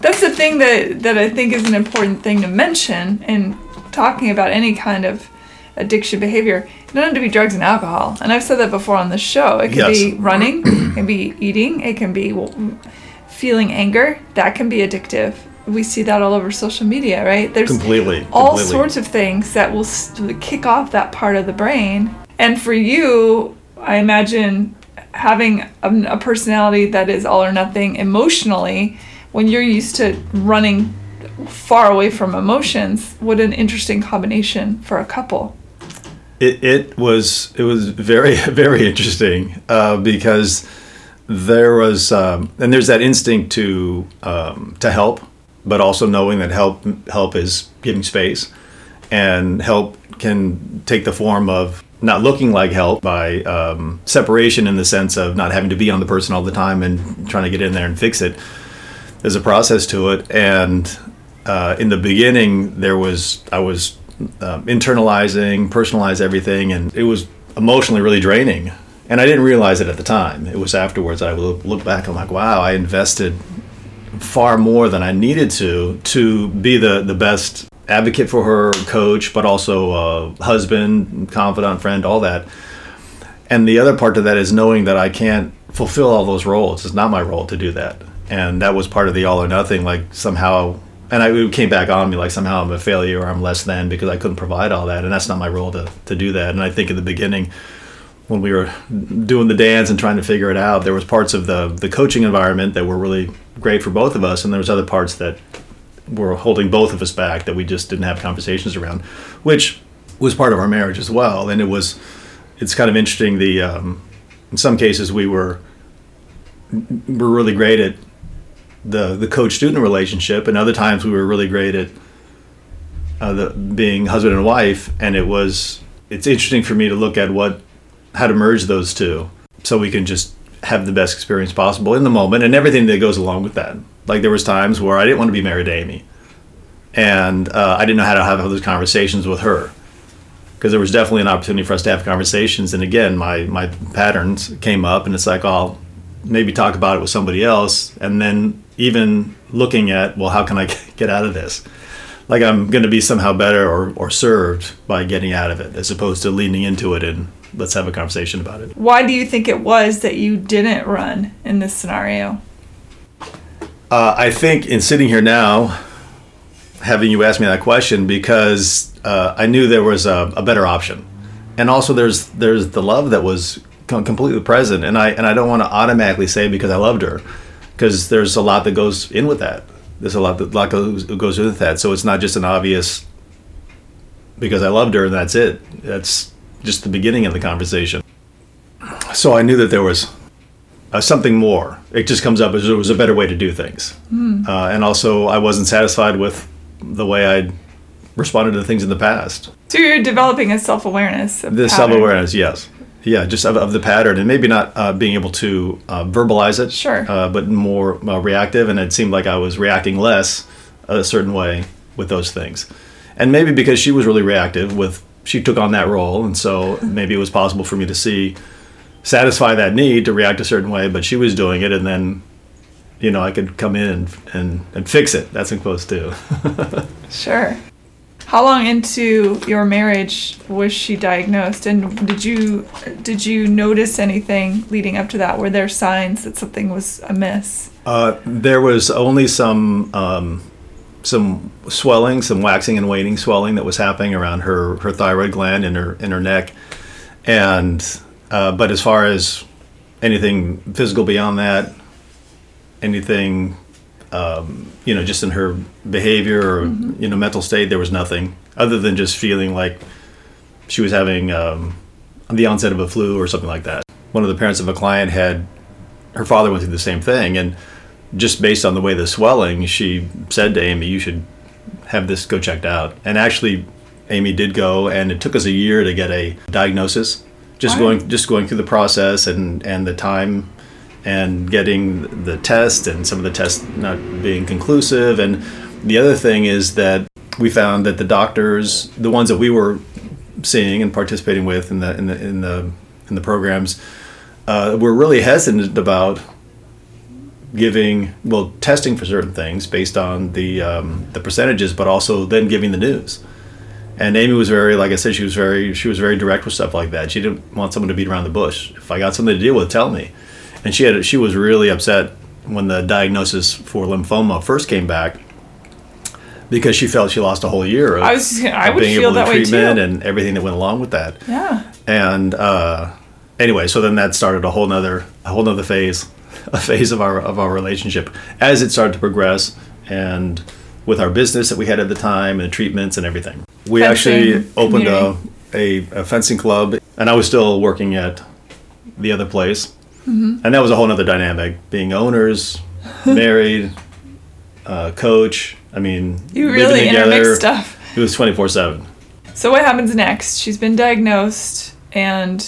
That's the thing that that I think is an important thing to mention in talking about any kind of addiction behavior. It doesn't have to be drugs and alcohol. And I've said that before on the show. It can
Yes.
be running. It can be eating. It can be feeling anger. That can be addictive. We see that all over social media, right? There's
completely
all
completely.
sorts of things that will st- kick off that part of the brain. And for you, I imagine having a, a personality that is all or nothing emotionally, when you're used to running far away from emotions, what an interesting combination for a couple.
it, it was it was very very interesting uh, because there was um, and there's that instinct to um, to help, but also knowing that help help is giving space, and help can take the form of not looking like help by um, separation in the sense of not having to be on the person all the time and trying to get in there and fix it. There's a process to it, and uh, in the beginning there was I was um, internalizing, personalize everything, and it was emotionally really draining. And I didn't realize it at the time. It was afterwards I would look back. I'm like, wow, I invested far more than I needed to to be the the best advocate for her, coach, but also uh, husband, confidant, friend, all that. And the other part to that is knowing that I can't fulfill all those roles. It's not my role to do that. And that was part of the all or nothing. Like somehow, and I, it came back on me like somehow I'm a failure or I'm less than because I couldn't provide all that. And that's not my role to, to do that. And I think in the beginning, when we were doing the dance and trying to figure it out, there was parts of the the coaching environment that were really great for both of us, and there was other parts that were holding both of us back that we just didn't have conversations around, which was part of our marriage as well. And it was, it's kind of interesting. The um, in some cases we were were really great at the the coach student relationship, and other times we were really great at uh, the, being husband and wife, and it was it's interesting for me to look at what how to merge those two so we can just have the best experience possible in the moment and everything that goes along with that. Like there was times where I didn't want to be married to Amy, and uh, I didn't know how to have those conversations with her because there was definitely an opportunity for us to have conversations. And again, my my patterns came up, and it's like I'll maybe talk about it with somebody else, and then even looking at well, how can I get out of this? like I'm going to be somehow better or, or served by getting out of it as opposed to leaning into it and let's have a conversation about it.
Why do you think it was that you didn't run in this scenario?
Uh, I think in sitting here now, having you ask me that question, because uh, I knew there was a, a, better option, and also there's there's the love that was completely present, and I and I don't want to automatically say because I loved her, because there's a lot that goes in with that there's a lot that lot goes, goes with that. So it's not just an obvious because I loved her and that's it. That's just the beginning of the conversation. So I knew that there was uh, something more. It just comes up as there was a better way to do things, mm. uh, and also I wasn't satisfied with the way I'd responded to things in the past.
So you're developing a self awareness.
The self awareness, yes yeah, just of, of, the pattern, and maybe not uh, being able to uh, verbalize it,
sure,
uh, but more uh, reactive. And it seemed like I was reacting less a certain way with those things, and maybe because she was really reactive with she took on that role, and so maybe it was possible for me to see satisfy that need to react a certain way, but she was doing it, and then you know I could come in and and, and fix it. That's in quotes too.
sure. How long into your marriage was she diagnosed, and did you did you notice anything leading up to that? Were there signs that something was amiss?
Uh, there was only some um, some swelling, some waxing and waning swelling that was happening around her her thyroid gland in her in her neck, and uh, but as far as anything physical beyond that, anything um, you know, just in her behavior or mm-hmm. you know mental state, there was nothing other than just feeling like she was having um, the onset of a flu or something like that. One of the parents of a client had her father went through the same thing, and just based on the way the swelling, she said to Amy, "You should have this go checked out." And actually, Amy did go, and it took us a year to get a diagnosis. Just going, just going through the process and and the time and getting the test and some of the tests not being conclusive. And the other thing is that we found that the doctors, the ones that we were seeing and participating with in the in the in the in the programs, uh, were really hesitant about giving well testing for certain things based on the um, the percentages, but also then giving the news. And Amy was very, like I said, she was very she was very direct with stuff like that. She didn't want someone to beat around the bush. If I got something to deal with, tell me and she had she was really upset when the diagnosis for lymphoma first came back because she felt she lost a whole year of,
I was, I would being able to treatment
and everything that went along with that.
Yeah.
And uh, anyway, so then that started a whole nother a whole nother phase, a phase of our of our relationship as it started to progress and with our business that we had at the time and the treatments and everything. We fencing actually opened a, a, a fencing club and I was still working at the other place Mm-hmm. And that was a whole other dynamic. Being owners, married, uh, coach. I mean,
you really intermix stuff.
It was twenty four seven.
So what happens next? She's been diagnosed, and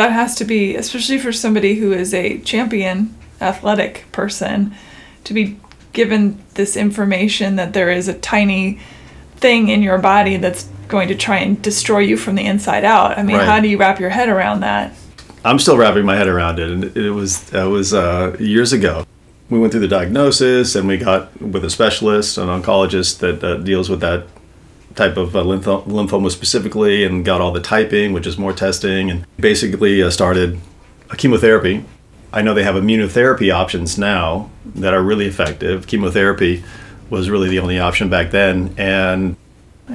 that has to be, especially for somebody who is a champion athletic person, to be given this information that there is a tiny thing in your body that's going to try and destroy you from the inside out. I mean, right. how do you wrap your head around that?
I'm still wrapping my head around it, and it was it was uh, years ago. We went through the diagnosis, and we got with a specialist, an oncologist that uh, deals with that type of uh, lymph- lymphoma specifically, and got all the typing, which is more testing, and basically uh, started a chemotherapy. I know they have immunotherapy options now that are really effective. Chemotherapy was really the only option back then, and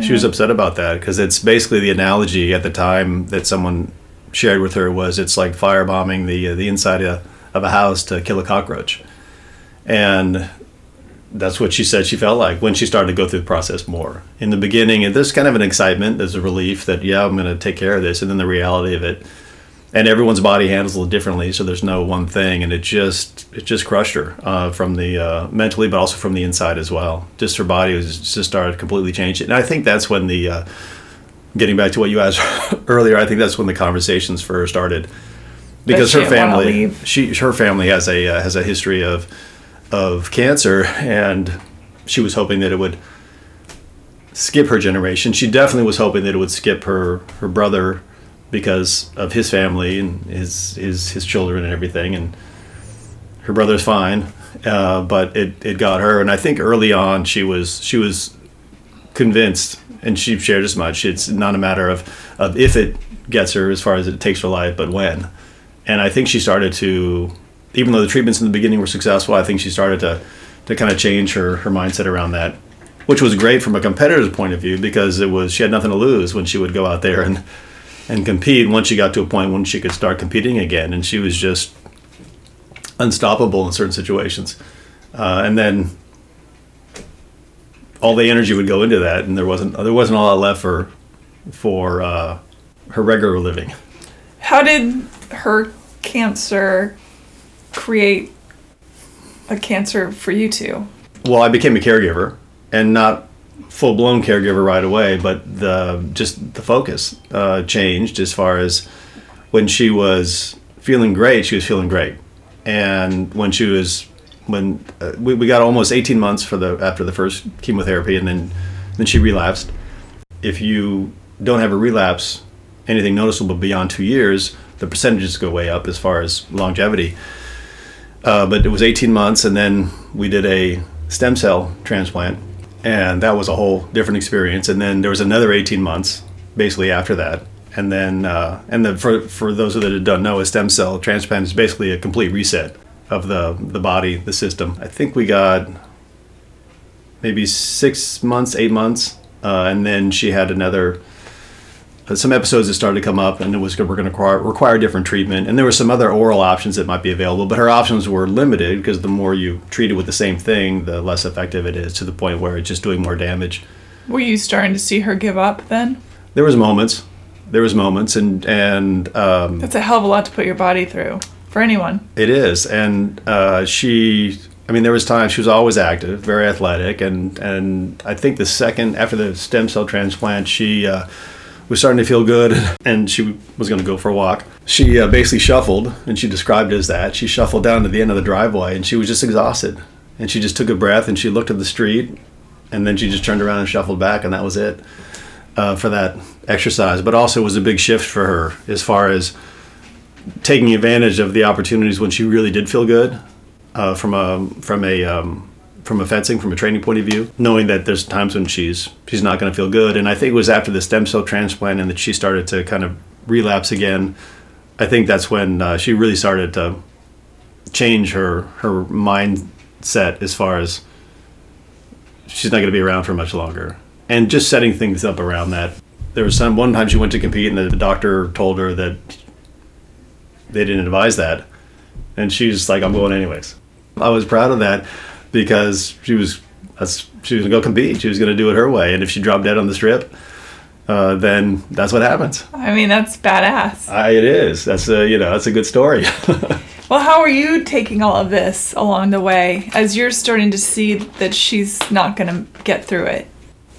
she was upset about that because it's basically the analogy at the time that someone shared with her was it's like firebombing the uh, the inside of, of a house to kill a cockroach, and that's what she said she felt like when she started to go through the process more. In the beginning, there's kind of an excitement, there's a relief that yeah, I'm going to take care of this, and then the reality of it, and everyone's body handles it differently, so there's no one thing, and it just it just crushed her uh, from the uh, mentally, but also from the inside as well. Just her body was just started completely changing, and I think that's when the uh, getting back to what you asked earlier, I think that's when the conversations first started because her family she her family has a uh, has a history of of cancer, and she was hoping that it would skip her generation. She definitely was hoping that it would skip her her brother because of his family and his his his children and everything. And her brother's fine, uh, but it it got her. And I think early on she was she was convinced, and she shared as much. It's not a matter of of if it gets her as far as it takes her life, but when. And I think she started to, even though the treatments in the beginning were successful, I think she started to to kind of change her her mindset around that which was great from a competitor's point of view because it was she had nothing to lose when she would go out there and and compete. Once she got to a point when she could start competing again and she was just unstoppable in certain situations. Uh, and then all the energy would go into that and there wasn't there wasn't a lot left for for uh, her regular living.
How did her cancer create a cancer for you two?
well i became a caregiver and not full blown caregiver right away, but the just the focus uh, changed as far as when she was feeling great, she was feeling great, and when she was when uh, we, we got almost 18 months for the after the first chemotherapy, and then then she relapsed. If you don't have a relapse, anything noticeable beyond two years, the percentages go way up as far as longevity. Uh, but it was 18 months, and then we did a stem cell transplant, and that was a whole different experience. And then there was another 18 months, basically after that, and then uh, and then for for those of that don't know, a stem cell transplant is basically a complete reset of the the body, the system. I think we got maybe six months, eight months, uh, and then she had another some episodes that started to come up, and it was we're going to require, require different treatment. And there were some other oral options that might be available, but her options were limited because the more you treat it with the same thing, the less effective it is to the point where it's just doing more damage.
Were you starting to see her give up then?
There was moments, there was moments, and and um,
That's a hell of a lot to put your body through for anyone.
It is, and uh, she. I mean, there was times she was always active, very athletic, and and I think the second after the stem cell transplant, she uh, was starting to feel good, and she was going to go for a walk. She uh, basically shuffled, and she described it as that. She shuffled down to the end of the driveway, and she was just exhausted, and she just took a breath, and she looked at the street, and then she just turned around and shuffled back, and that was it uh, for that exercise. But also, it was a big shift for her as far as taking advantage of the opportunities when she really did feel good uh, from a from a um, from a fencing from a training point of view knowing that there's times when she's she's not going to feel good. And i think it was after the stem cell transplant and that she started to kind of relapse again i think that's when uh, she really started to change her her mindset as far as she's not going to be around for much longer. And just setting things up around that. There was some one time she went to compete and the doctor told her that they didn't advise that. And she's like i'm going anyways. I was proud of that because she was that's, she was gonna go compete she was gonna do it her way and if she dropped dead on the strip uh, then that's what happens
I mean, that's badass.
I, it is that's a you know that's a good story
Well, how are you taking all of this along the way as you're starting to see that she's not going to get through it?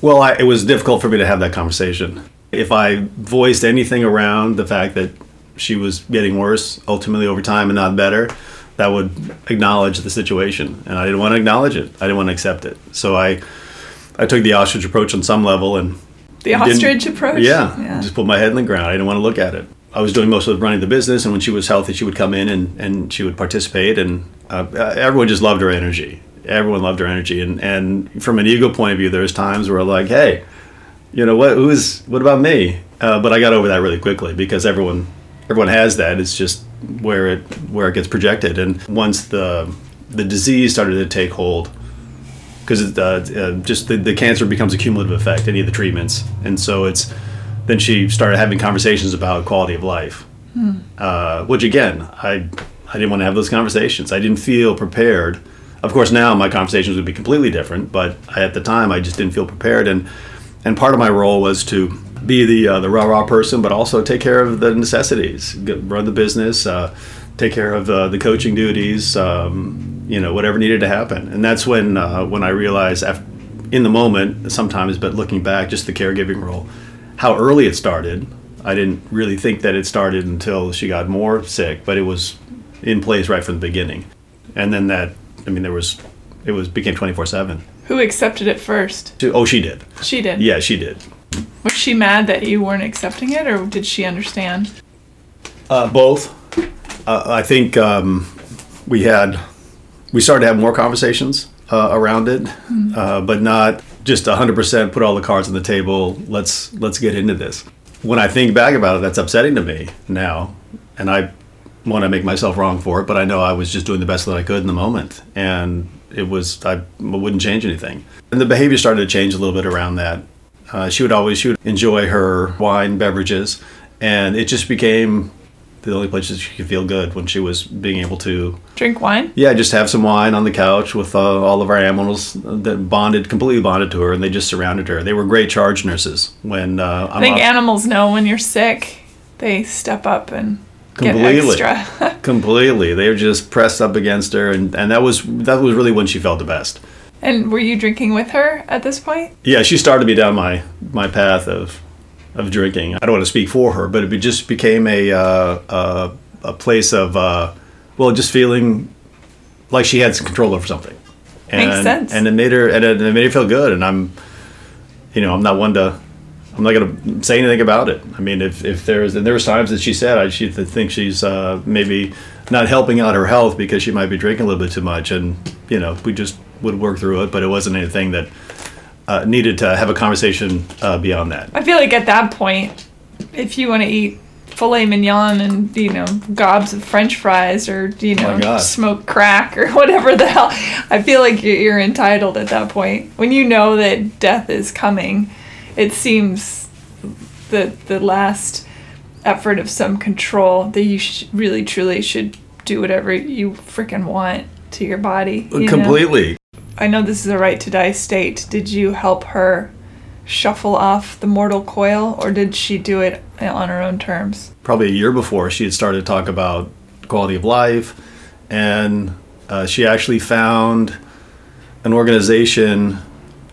Well, I, it was difficult for me to have that conversation. If I voiced anything around the fact that she was getting worse ultimately over time and not better, that would acknowledge the situation, and I didn't want to acknowledge it. I didn't want to accept it. So I, I took the ostrich approach on some level, and
The ostrich approach?
Yeah,
Yeah.
just put my head in the ground. I didn't want to look at it. I was doing most of running the business, and when she was healthy, she would come in and, and she would participate, and uh, everyone just loved her energy. Everyone loved her energy, and, and from an ego point of view, there's times where like, hey, you know what? Who's what about me? Uh, but I got over that really quickly because everyone everyone has that. It's just where it where it gets projected, and once the the disease started to take hold, because uh, uh, just the, the cancer becomes a cumulative effect, any of the treatments, and so it's then she started having conversations about quality of life, uh, which again I I didn't want to have those conversations. I didn't feel prepared. Of course, now my conversations would be completely different, but I, at the time I just didn't feel prepared, and and part of my role was to be the uh, the rah rah person, but also take care of the necessities, Get, run the business, uh, take care of the, the coaching duties, um, you know, whatever needed to happen. And that's when uh, when I realized, after, in the moment, sometimes, but looking back, just the caregiving role, how early it started. I didn't really think that it started until she got more sick, but it was in place right from the beginning. And then that, I mean, there was, it was became twenty four seven.
Who accepted it first?
Oh, she did.
She did.
Yeah, she did.
Was she mad that you weren't accepting it, or did she understand?
Uh, both. Uh, I think um, we had we started to have more conversations uh, around it, uh, but not just hundred percent. Put all the cards on the table. Let's let's get into this. When I think back about it, that's upsetting to me now, and I want to make myself wrong for it. But I know I was just doing the best that I could in the moment, and it was I wouldn't change anything. And the behavior started to change a little bit around that. Uh, she would always she would enjoy her wine beverages, and it just became the only place that she could feel good when she was being able to
Drink wine?
yeah just have some wine on the couch with uh, all of our animals that bonded completely bonded to her and they just surrounded her they were great charge nurses when uh,
I think
up-
animals know when you're sick. They step up and
Completely.
get extra.
completely they were just pressed up against her and, and that was that was really when she felt the best
and were you drinking with her at this point?
yeah she started me down my my path of of drinking i don't want to speak for her but it just became a uh, uh, a place of uh, well just feeling like she had some control over something and,
Makes sense.
and it made her and it, made her feel good and i'm you know i'm not one to i'm not going to say anything about it i mean if, if there's and there was times that she said i she th- think she's uh, maybe not helping out her health because she might be drinking a little bit too much and you know we just would work through it but it wasn't anything that uh, needed to have a conversation uh, beyond that
I feel like at that point, if you want to eat filet mignon and you know gobs of French fries or you know
Oh my
smoke crack or whatever the hell, I feel like you're, you're entitled at that point. When you know that death is coming, it seems the the last effort of some control that you sh- really truly should do whatever you freaking want to your body. you know?
completely
I know this is a right to die state. Did you help her shuffle off the mortal coil, or did she do it on her own terms?
probably a year before she had started to talk about quality of life and uh, she actually found an organization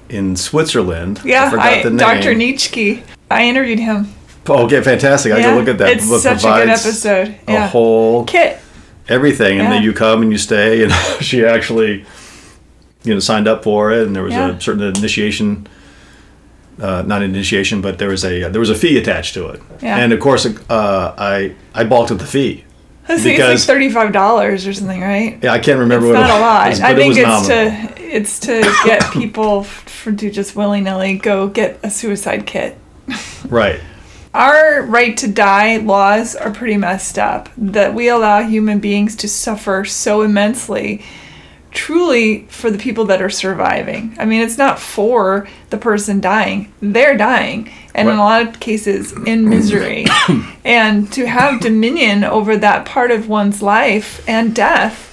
in Switzerland.
Yeah, I
forgot
I,
the name.
Dr. Nitschke. I interviewed him.
Oh, okay, fantastic. I can look at that.
it's such a good episode.
A whole
Kit.
everything, and
Yeah.
then you come and you stay, and she actually, you know, signed up for it, and there was
Yeah.
a certain initiation. Uh, not initiation, but there was a there was a fee attached to it,
Yeah.
and of course, uh, I I balked at the fee.
I think it's like
Because-
thirty-five dollars or something, right?
Yeah, I can't remember
It's
what
not
it was, not
a lot. I
but it
think it's
nominal.
to it's to get people f- to just willy nilly go get a suicide kit.
right.
Our right to die laws are pretty messed up. That we allow human beings to suffer so immensely, truly for the people that are surviving. I mean, it's not for the person dying, they're dying, and in a lot of cases in misery. and to have dominion over that part of one's life and death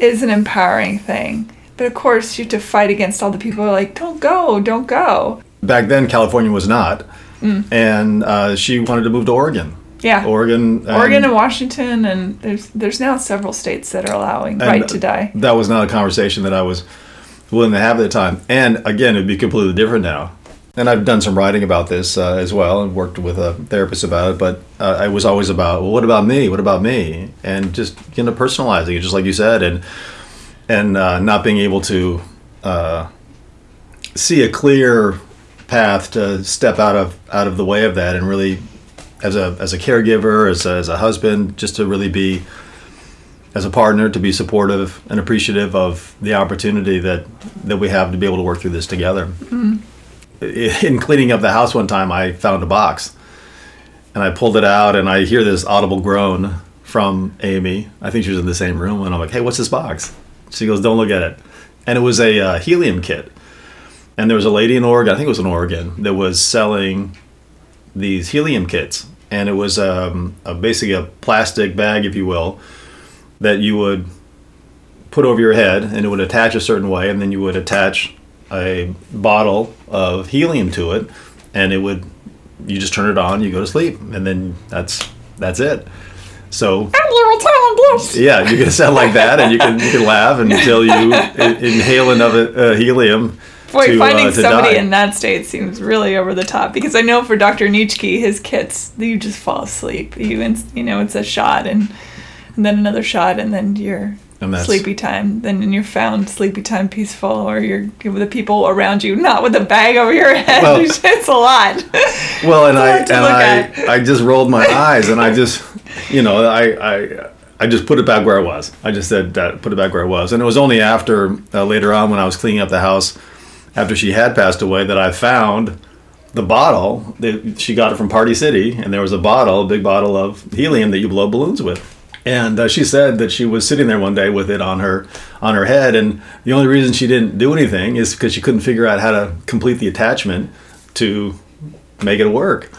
is an empowering thing. But of course, you have to fight against all the people who are like, don't go, don't go.
Back then, California was not,
Mm.
and uh, she wanted to move to Oregon.
Yeah.
Oregon.
Oregon and Washington, and there's there's now several states that are allowing right to die.
That was not a conversation that I was willing to have at the time. And again, it'd be completely different now. And I've done some writing about this uh, as well, and worked with a therapist about it. But uh, I was always about, well, what about me? What about me? And just you know, personalizing it, just like you said, and and uh, not being able to uh, see a clear path to step out of out of the way of that, and really, as a as a caregiver, as a, as a husband, just to really be as a partner to be supportive and appreciative of the opportunity that that we have to be able to work through this together. I- In cleaning up the house one time, I found a box, and I pulled it out, and I hear this audible groan from Amy. I think she was in the same room, and I'm like, "Hey, what's this box?" She goes, "Don't look at it," and it was a uh, helium kit. And there was a lady in Oregon, I think it was in Oregon, that was selling these helium kits, and it was um, a, basically a plastic bag, if you will, that you would put over your head and it would attach a certain way and then you would attach a bottle of helium to it and it would you just turn it on, you go to sleep, and then that's that's it. So
I'm your Italian dish.
yeah, you can sound like that, and you can you can laugh until you inhale enough uh, helium.
Boy,
to,
finding
uh,
somebody
die.
in that state seems really over the top because I know for Dr. Nitschke, his kits, you just fall asleep. You, you know, it's a shot and, and then another shot and then you're sleepy time. Then you're found sleepy time peaceful or you're with the people around you, not with a bag over your head.
Well-
it's a lot.
Well, and I and I. I just rolled my eyes, and I just, you know, I, I, I just put it back where it was. I just said that, put it back where it was, and it was only after uh, later on when I was cleaning up the house, after she had passed away, that I found the bottle. That she got it from Party City, and there was a bottle, a big bottle of helium that you blow balloons with. And uh, she said that she was sitting there one day with it on her on her head, and the only reason she didn't do anything is because she couldn't figure out how to complete the attachment to make it work.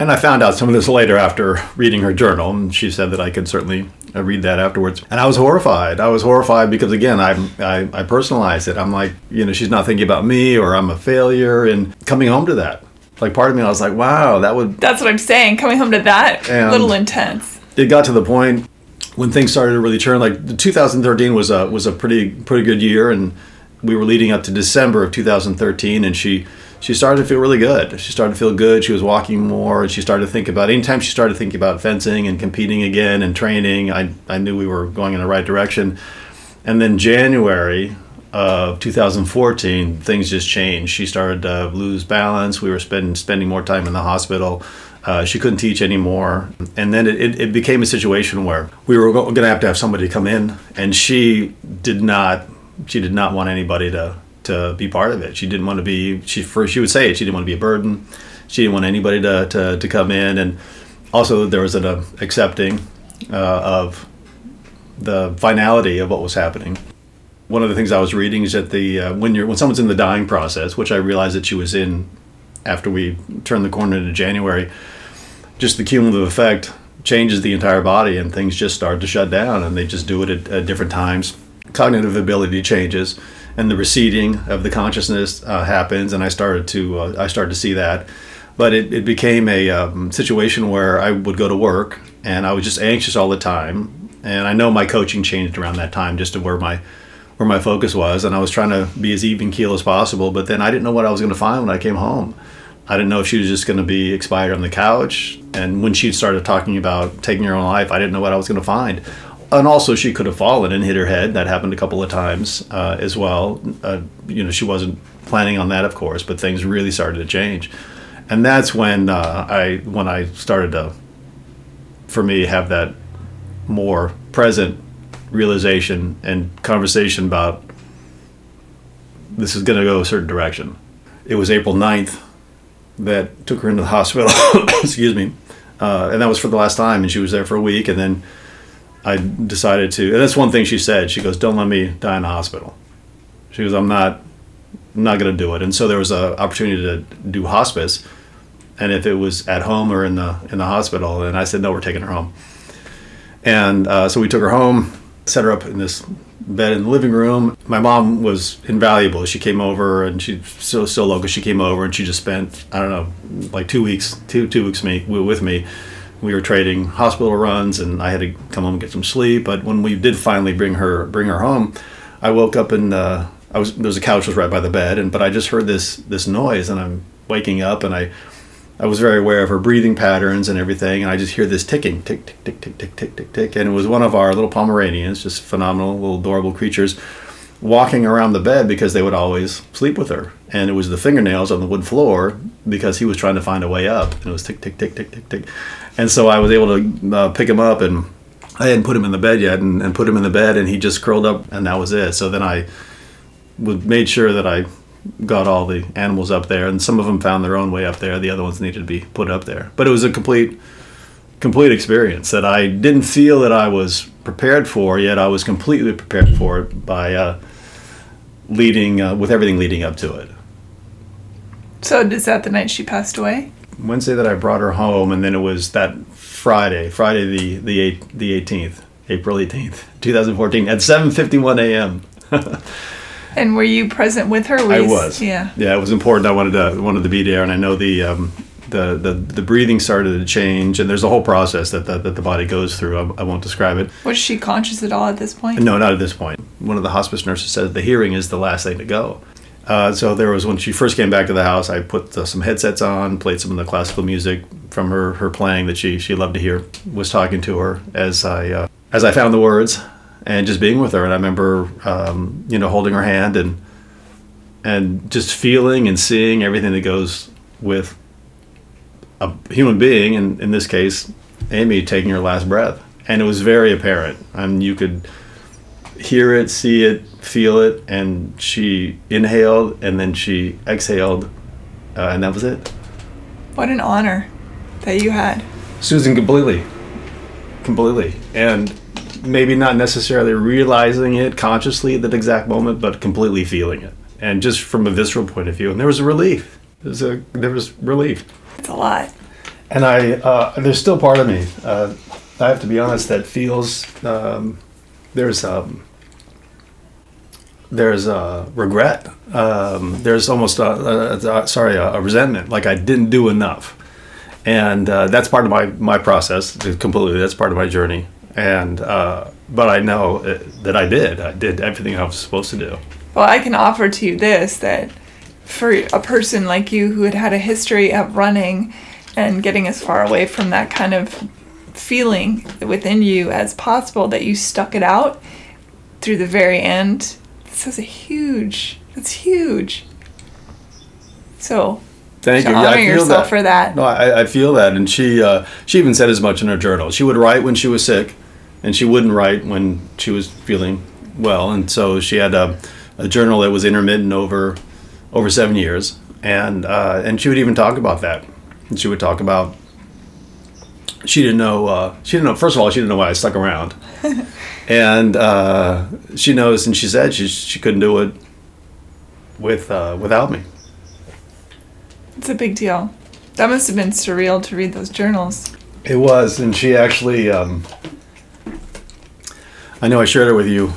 And I found out some of this later after reading her journal, and she said that I could certainly uh, read that afterwards. And I was horrified. I was horrified because again, I, I I personalized it. I'm like, you know, she's not thinking about me or I'm a failure, and coming home to that, like part of me, I was like, wow, that would
That's what I'm saying. Coming home to that,
And-
little intense.
it got to the point when things started to really turn. Like 2013 was a was a pretty pretty good year, and we were leading up to December of 2013, and she she started to feel really good. She started to feel good. She was walking more, and she started to think about. Anytime she started thinking about fencing and competing again and training, I I knew we were going in the right direction. And then January of 2014, things just changed. She started to lose balance. We were spending spending more time in the hospital. Uh, she couldn't teach anymore, and then it, it, it became a situation where we were going to have to have somebody come in, and she did not. She did not want anybody to to be part of it. She didn't want to be. She first she would say it. She didn't want to be a burden. She didn't want anybody to to, to come in, and also there was an uh, accepting uh, of the finality of what was happening. One of the things I was reading is that the uh, when you're when someone's in the dying process, which I realized that she was in after we turned the corner into January, just the cumulative effect changes the entire body and things just start to shut down and they just do it at, at different times. Cognitive ability changes and the receding of the consciousness uh, happens and I started to uh, I started to see that. But it, it became a um, situation where I would go to work and I was just anxious all the time. And I know my coaching changed around that time just to where my where my focus was and I was trying to be as even keel as possible, but then I didn't know what I was going to find when I came home. I didn't know if she was just going to be expired on the couch. And when she started talking about taking her own life, I didn't know what I was going to find. And also, she could have fallen and hit her head. That happened a couple of times uh, as well. Uh, you know, she wasn't planning on that, of course, but things really started to change. And that's when uh, I when I started to, for me, have that more present realization and conversation about this is going to go a certain direction. It was April 9th that took her into the hospital. Excuse me. Uh, and that was for the last time. And she was there for a week. And then I decided to, and that's one thing she said. She goes, Don't let me die in the hospital. She goes, I'm not, I'm not going to do it. And so there was an opportunity to do hospice. And if it was at home or in the in the hospital, and I said, no, we're taking her home. And uh, so we took her home, set her up in this bed in the living room. My mom was invaluable. She came over and she's so so local. She came over and she just spent I don't know like two weeks two two weeks me with me. We were trading hospital runs and I had to come home and get some sleep. But when we did finally bring her bring her home, I woke up and uh, I was there was a couch was right by the bed and but I just heard this this noise and I'm waking up and I I was very aware of her breathing patterns and everything, and I just hear this ticking, tick, tick, tick, tick, tick, tick, tick, tick, and it was one of our little Pomeranians, just phenomenal, little adorable creatures, walking around the bed because they would always sleep with her, and it was the fingernails on the wood floor because he was trying to find a way up, and it was tick, tick, tick, tick, tick, tick, and so I was able to uh, pick him up, and I hadn't put him in the bed yet, and, and put him in the bed, and he just curled up, and that was it. So then I made sure that I got all the animals up there, and some of them found their own way up there. The other ones needed to be put up there. But it was a complete, complete experience that I didn't feel that I was prepared for. Yet I was completely prepared for it by uh, leading uh, with everything leading up to it.
So is that the night she passed away?
Wednesday that I brought her home, and then it was that Friday, Friday the the eight, the eighteenth, April eighteenth, two thousand fourteen, at seven fifty one a.m.
And were you present with her? Were
I was.
Yeah.
Yeah, it was important. I wanted to wanted to be there, and I know the um, the, the, the breathing started to change, and there's a whole process that the, that the body goes through. I, I won't describe it.
Was she conscious at all at this point?
No, not at this point. One of the hospice nurses said the hearing is the last thing to go. Uh, so there was when she first came back to the house, I put uh, some headsets on, played some of the classical music from her, her playing that she she loved to hear. Was talking to her as I uh, as I found the words and just being with her. And I remember um, you know holding her hand and and just feeling and seeing everything that goes with a human being, and in this case, Amy taking her last breath. And it was very apparent. And you could hear it, see it, feel it. And she inhaled and then she exhaled. Uh, and that was it.
What an honor that you had.
Susan, completely. Completely. And maybe not necessarily realizing it consciously at that exact moment, but completely feeling it. And just from a visceral point of view. And there was a relief. There was, a, there was relief.
It's a lot.
And I, uh, there's still part of me. Uh, I have to be honest. That feels um, there's um, there's a regret. Um, there's almost a, a, a sorry a, a, resentment, like I didn't do enough, and uh, that's part of my my process completely. That's part of my journey, and uh, but I know uh, that I did. I did everything I was supposed to do.
Well, I can offer to you this that for a person like you who had had a history of running and getting as far away from that kind of feeling within you as possible that you stuck it out through the very end this is a huge that's huge so
Thank you.
Honor
yeah, I feel
yourself
that.
for that.
No, I, I feel that, and she uh, she even said as much in her journal. She would write when she was sick, and she wouldn't write when she was feeling well. And so she had a, a journal that was intermittent over over seven years, and uh, and she would even talk about that. And she would talk about she didn't know uh, she didn't know first of all she didn't know why I stuck around, and uh, she knows and she said she she couldn't do it with uh, without me.
it's a big deal that must have been surreal to read those journals
It was, and she actually. Um, I know I shared it with you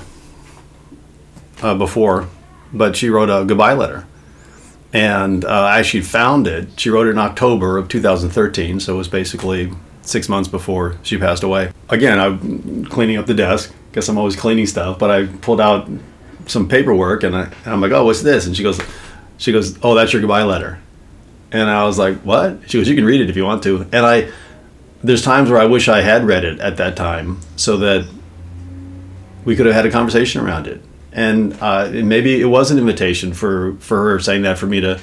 uh, before, but she wrote a goodbye letter. And uh, as she found it, she wrote it in October of 2013, so it was basically six months before she passed away. Again, I'm cleaning up the desk. Guess I'm always cleaning stuff, but I pulled out some paperwork and, I, and I'm like, "Oh, what's this?" And she goes, "She goes, oh, that's your goodbye letter." And I was like, "What?" She goes, "You can read it if you want to." And I, there's times where I wish I had read it at that time so that we could have had a conversation around it. And uh, maybe it was an invitation for, for her saying that for me to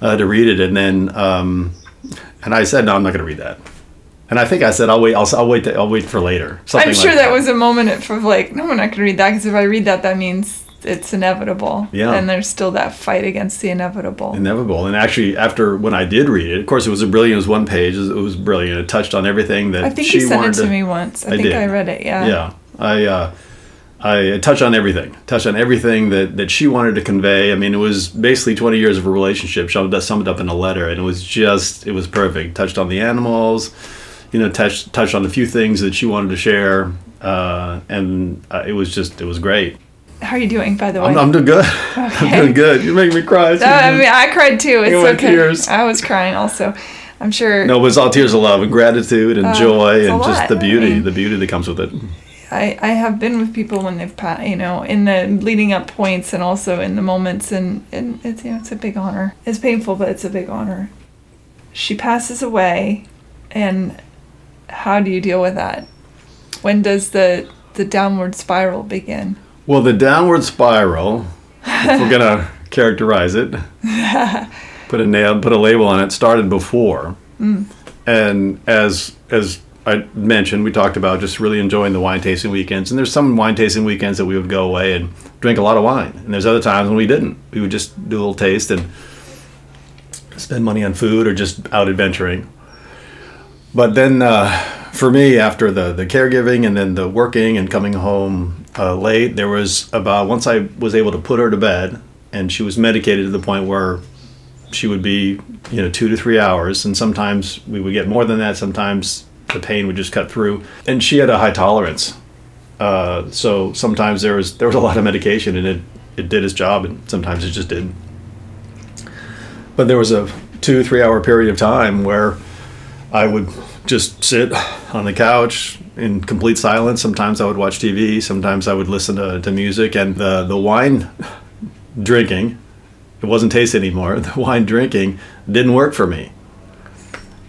uh, to read it. And then um, and I said, no, I'm not going to read that. And I think I said, I'll wait. I'll, I'll wait. To, I'll wait for later. Something
i'm sure
like
that. was a moment of like no i'm not going to read that because if i read that that means it's inevitable
Yeah.
and there's still that fight against the inevitable
inevitable. And actually, after when I did read it, of course, it was a brilliant. It was one page. It was, brilliant. It touched on everything that
i think
she
you sent it to me once i,
I
think
did.
i read it yeah
yeah i uh i touched on everything touched on everything that that she wanted to convey i mean it was basically 20 years of a relationship she summed up in a letter and it was just it was perfect touched on the animals you know touched touched on a few things that she wanted to share uh and uh, it was just it was great
how are you doing by the way
i'm, I'm doing good i'm doing good You make me cry
No, I mean, I cried too. It's
Look at my
okay.
tears.
I was crying also. I'm sure.
no, it was all tears of love and gratitude and
Uh,
joy and just the beauty,
I mean-
the beauty that comes with it.
I, I have been with people when they've passed, you know, in the leading up points and also in the moments, and, and it's you know it's a big honor. It's painful, but it's a big honor. She passes away, and how do you deal with that? When does the the downward spiral begin?
Well, the downward spiral, if we're gonna characterize it, put a nail, put a label on it, started before, mm. and as as I mentioned, we talked about just really enjoying the wine tasting weekends. And there's some wine tasting weekends that we would go away and drink a lot of wine, and there's other times when we didn't. We would just do a little taste and spend money on food or just out adventuring. But then, uh, for me, after the the caregiving and then the working and coming home uh, late, there was about once I was able to put her to bed, and she was medicated to the point where she would be, you know, two to three hours, and sometimes we would get more than that. Sometimes the pain would just cut through, and she had a high tolerance. Uh, so sometimes there was there was a lot of medication, and it it did its job, and sometimes it just didn't. But there was a two, three hour period of time where I would just sit on the couch in complete silence. Sometimes I would watch TV. Sometimes I would listen to, to music. And the, the wine drinking, it wasn't taste anymore. The wine drinking didn't work for me.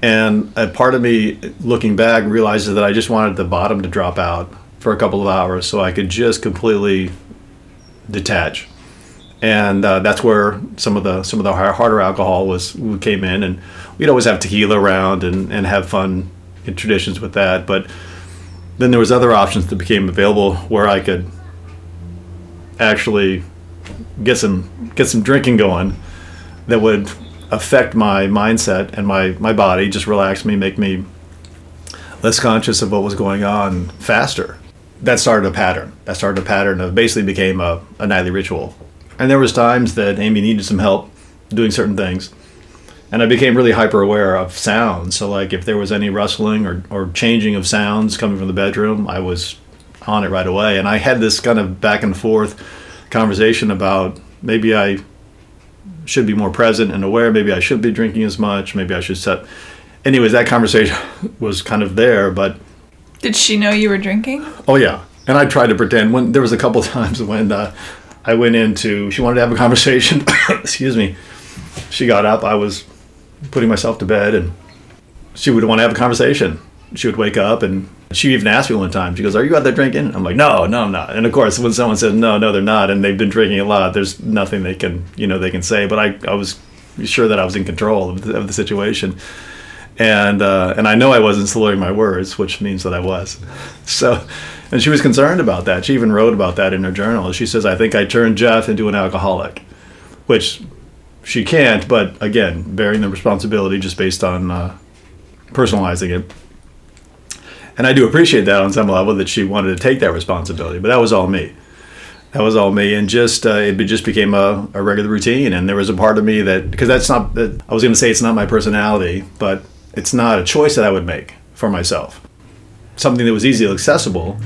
And a part of me, looking back, realizes that I just wanted the bottom to drop out for a couple of hours so I could just completely detach. And uh, that's where some of the some of the harder alcohol was came in, and we'd always have tequila around and, and have fun traditions with that. But then there was other options that became available where I could actually get some get some drinking going that would affect my mindset and my my body, just relax me, make me less conscious of what was going on faster. That started a pattern. That started a pattern of basically became a, a nightly ritual. And there was times that Amy needed some help doing certain things. And I became really hyper aware of sounds. So like if there was any rustling or, or changing of sounds coming from the bedroom, I was on it right away. And I had this kind of back and forth conversation about maybe I should be more present and aware. Maybe I should be drinking as much. Maybe I should set. Anyways, that conversation was kind of there, but.
Did she know you were drinking?
Oh yeah, and I tried to pretend. When there was a couple times when uh, I went into, she wanted to have a conversation. excuse me. She got up. I was putting myself to bed, and she would want to have a conversation. She would wake up and she even asked me one time, she goes, Are you out there drinking? I'm like, No, no, I'm not. And of course, when someone says, No, no, they're not, and they've been drinking a lot, there's nothing they can, you know, they can say. But I, I was sure that I was in control of the, of the situation. And, uh, and I know I wasn't slurring my words, which means that I was. So, and she was concerned about that. She even wrote about that in her journal. She says, I think I turned Geoff into an alcoholic, which she can't, but again, bearing the responsibility just based on uh, personalizing it and I do appreciate that on some level that she wanted to take that responsibility. But that was all me. That was all me, and just uh, it just became a, a, regular routine. And there was a part of me that because that's not that I was going to say it's not my personality, but it's not a choice that I would make for myself. Something that was easily accessible,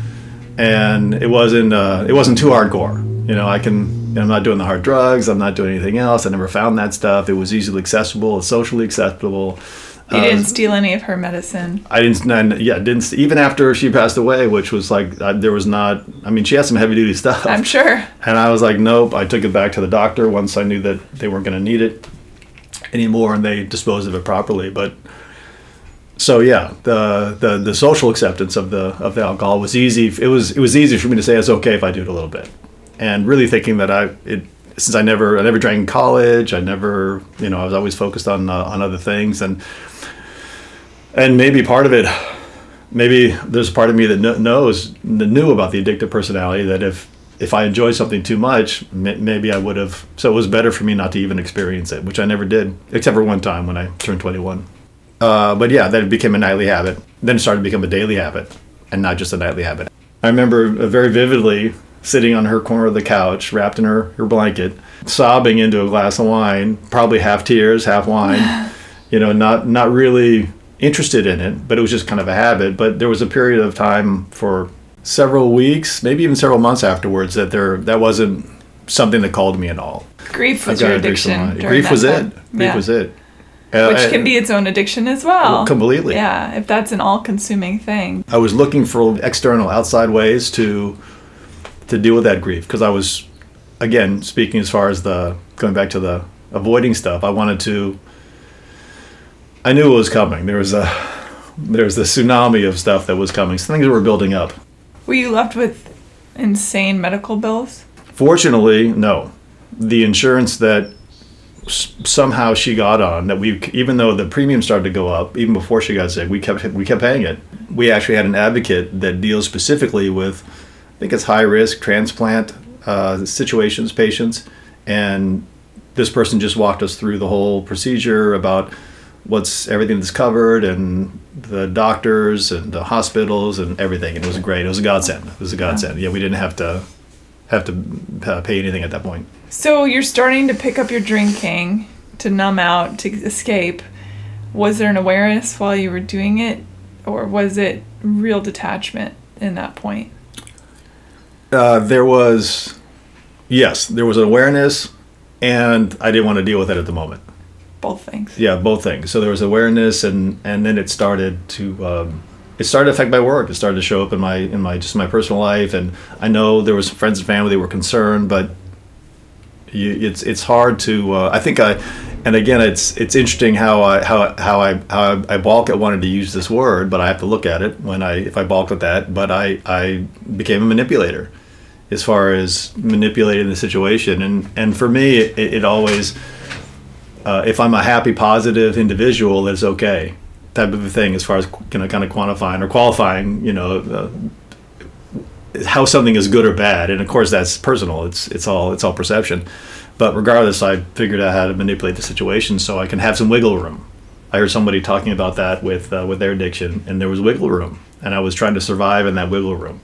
and it wasn't uh, it wasn't too hardcore. You know, I can. I'm not doing the hard drugs. I'm not doing anything else. I never found that stuff. It was easily accessible. It's socially acceptable
you uh, didn't steal any of her medicine.
I didn't. I, yeah, didn't. Even after she passed away, which was like I, there was not. I mean, she had some heavy duty stuff.
I'm sure.
And I was like, nope. I took it back to the doctor once I knew that they weren't going to need it anymore, and they disposed of it properly. But so yeah, the the the social acceptance of the of the alcohol was easy. It was it was easy for me to say it's okay if I do it a little bit, and really thinking that I it since I never I never drank in college. I never you know I was always focused on uh, on other things and and maybe part of it maybe there's part of me that knows knew about the addictive personality that if if I enjoyed something too much, maybe I would have. So it was better for me not to even experience it, which I never did, except for one time when I turned 21. Uh, but yeah, then it became a nightly habit. Then it started to become a daily habit, and not just a nightly habit. I remember very vividly sitting on her corner of the couch, wrapped in her, her blanket, sobbing into a glass of wine, probably half tears, half wine. you know, not not really interested in it, but it was just kind of a habit. But there was a period of time for several weeks, maybe even several months afterwards, that there that wasn't something that called me at all.
Grief was your addiction.
Grief was time. it. Grief yeah. was it.
Uh, Which can be its own addiction as well. well.
Completely.
Yeah, if that's an all-consuming thing.
I was looking for external, outside ways to to deal with that grief because I was, again, speaking as far as the going back to the avoiding stuff. I wanted to I knew it was coming. There was a there was the tsunami of stuff that was coming. Some things were building up.
Were you left with insane medical bills?
Fortunately, no. The insurance that s- somehow she got on that we even though the premium started to go up even before she got sick, we kept we kept paying it. We actually had an advocate that deals specifically with think it's high risk transplant uh, situations, patients, and this person just walked us through the whole procedure about what's everything that's covered and the doctors and the hospitals and everything. And it was great. It was a godsend. It was a godsend. Yeah, we didn't have to have to uh, pay anything at that point.
So you're starting to pick up your drinking to numb out to escape. Was there an awareness while you were doing it, or was it real detachment in that point?
Uh, there was, yes, there was an awareness, and I didn't want to deal with it at the moment
both things.
Yeah, both things. So there was awareness, and and then it started to. Um, it started to affect my work. It started to show up in my in my just my personal life, and I know there was friends and family that were concerned, but you, it's it's hard to. Uh, I think I, and again, it's it's interesting how I how how I how I balk at wanting to use this word, but I have to look at it when I if I balk at that. But I I became a manipulator, as far as manipulating the situation, and and for me, it, it always. Uh, if I'm a happy, positive individual, it's okay type of a thing as far as you know, kind of quantifying or qualifying, you know, uh, how something is good or bad. And of course, that's personal. It's it's all it's all perception. But regardless, I figured out how to manipulate the situation so I can have some wiggle room. I heard somebody talking about that with uh, with their addiction, and there was wiggle room, and I was trying to survive in that wiggle room.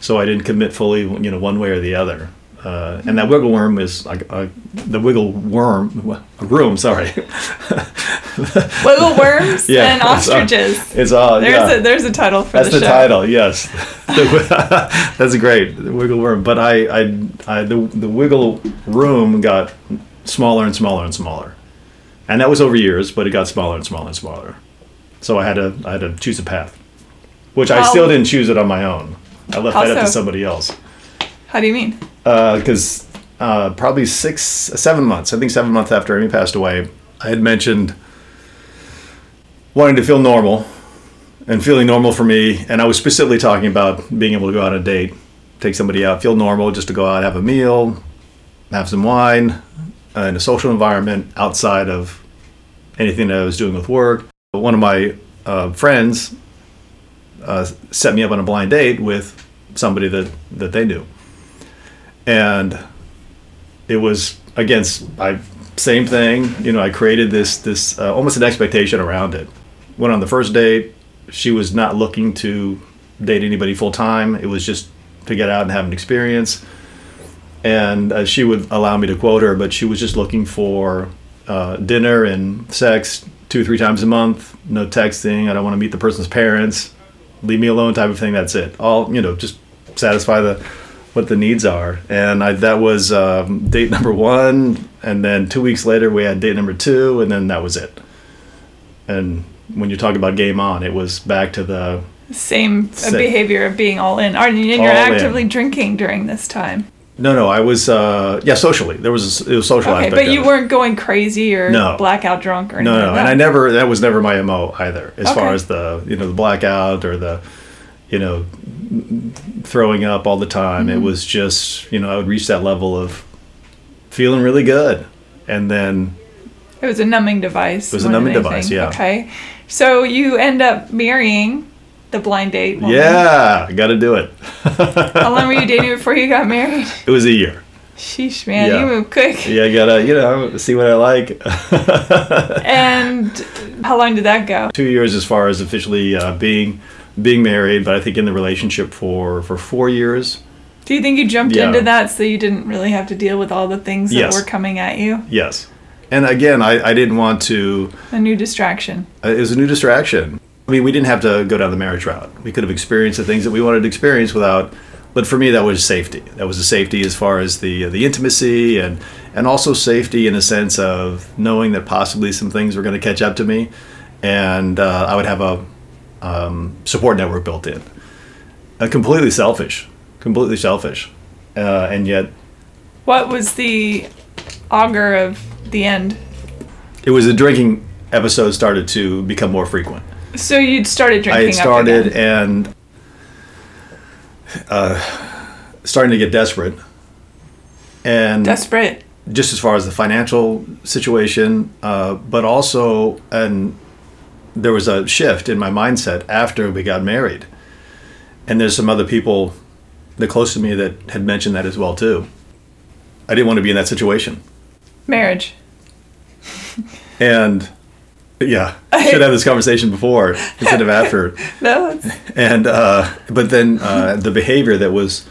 So I didn't commit fully, you know, one way or the other. Uh, and that wiggle worm is like uh, the wiggle worm room. Sorry,
wiggle worms
Yeah,
and
it's, uh,
ostriches.
it's all
there's
yeah.
a there's a title for that.
That's
the,
the, title. Yes, that's great. The wiggle worm. But I, I, I, the the wiggle room got smaller and smaller and smaller, and that was over years. But it got smaller and smaller and smaller. So I had to, I had to choose a path, which I still didn't choose it on my own. I left
How
that up to somebody else.
How do you mean?
Because uh, probably six, seven months. I think seven months after Amy passed away, I had mentioned wanting to feel normal and feeling normal for me. And I was specifically talking about being able to go out on a date, take somebody out, feel normal, just to go out, have a meal, have some wine uh, in a social environment outside of anything that I was doing with work. But One of my uh, friends uh, set me up on a blind date with somebody that, that they knew. And it was against I same thing. You know, I created this this uh, almost an expectation around it. Went on the first date. She was not looking to date anybody full time. It was just to get out and have an experience. And uh, she would allow me to quote her, but she was just looking for uh, dinner and sex two three times a month. No texting. I don't want to meet the person's parents. Leave me alone, type of thing. That's it. All you know, just satisfy the what the needs are. And I, that was um, date number one. And then two weeks later, we had date number two, and then that was it. And when you talk about game on, it was back to the
Same uh,
Sa-
behavior of being all in. Are, and you're
All in.
actively drinking during this time.
No, no. I was uh, yeah, socially. There was a, it was social
Okay, but you weren't going crazy or
No.
blackout drunk or anything.
No, no,
like
and. I never. That was never my mo either. As far as the you know the blackout or the you know throwing up all the time.
Mm-hmm.
It was just you know I would reach that level of feeling really good, and then
It was a numbing device.
It was a numbing device, yeah.
Okay. So you end up marrying the blind date woman.
yeah, got to do it.
How long were you dating before you got married?
It was a year.
Sheesh, man,
Yeah.
you move quick.
Yeah, I gotta you know see what I like.
And how long did that go?
Two years as far as officially uh, being being married, but I think in the relationship for for four years.
Do you think you jumped
Yeah.
into that so you didn't really have to deal with all the things that
Yes.
were coming at you?
Yes, and again, I, I didn't want to.
A new distraction.
Uh, It was a new distraction. I mean, we didn't have to go down the marriage route. We could have experienced the things that we wanted to experience without. But for me, that was safety. That was a safety as far as the the intimacy and and also safety in a sense of knowing that possibly some things were going to catch up to me, and uh, I would have a um, support network built in. Uh, completely selfish, completely selfish, uh, and yet
What was the augur of the end?
it was the drinking episodes started to become more frequent.
So you'd started drinking.
I started and uh, starting to get desperate, and
desperate.
just as far as the financial situation, uh, but also and there was a shift in my mindset after we got married, and there's some other people that close to me that had mentioned that as well too. I didn't want to be in that situation,
Marriage.
and yeah, I should have this conversation before instead of after.
No, it's,
and uh, but then uh, the behavior that was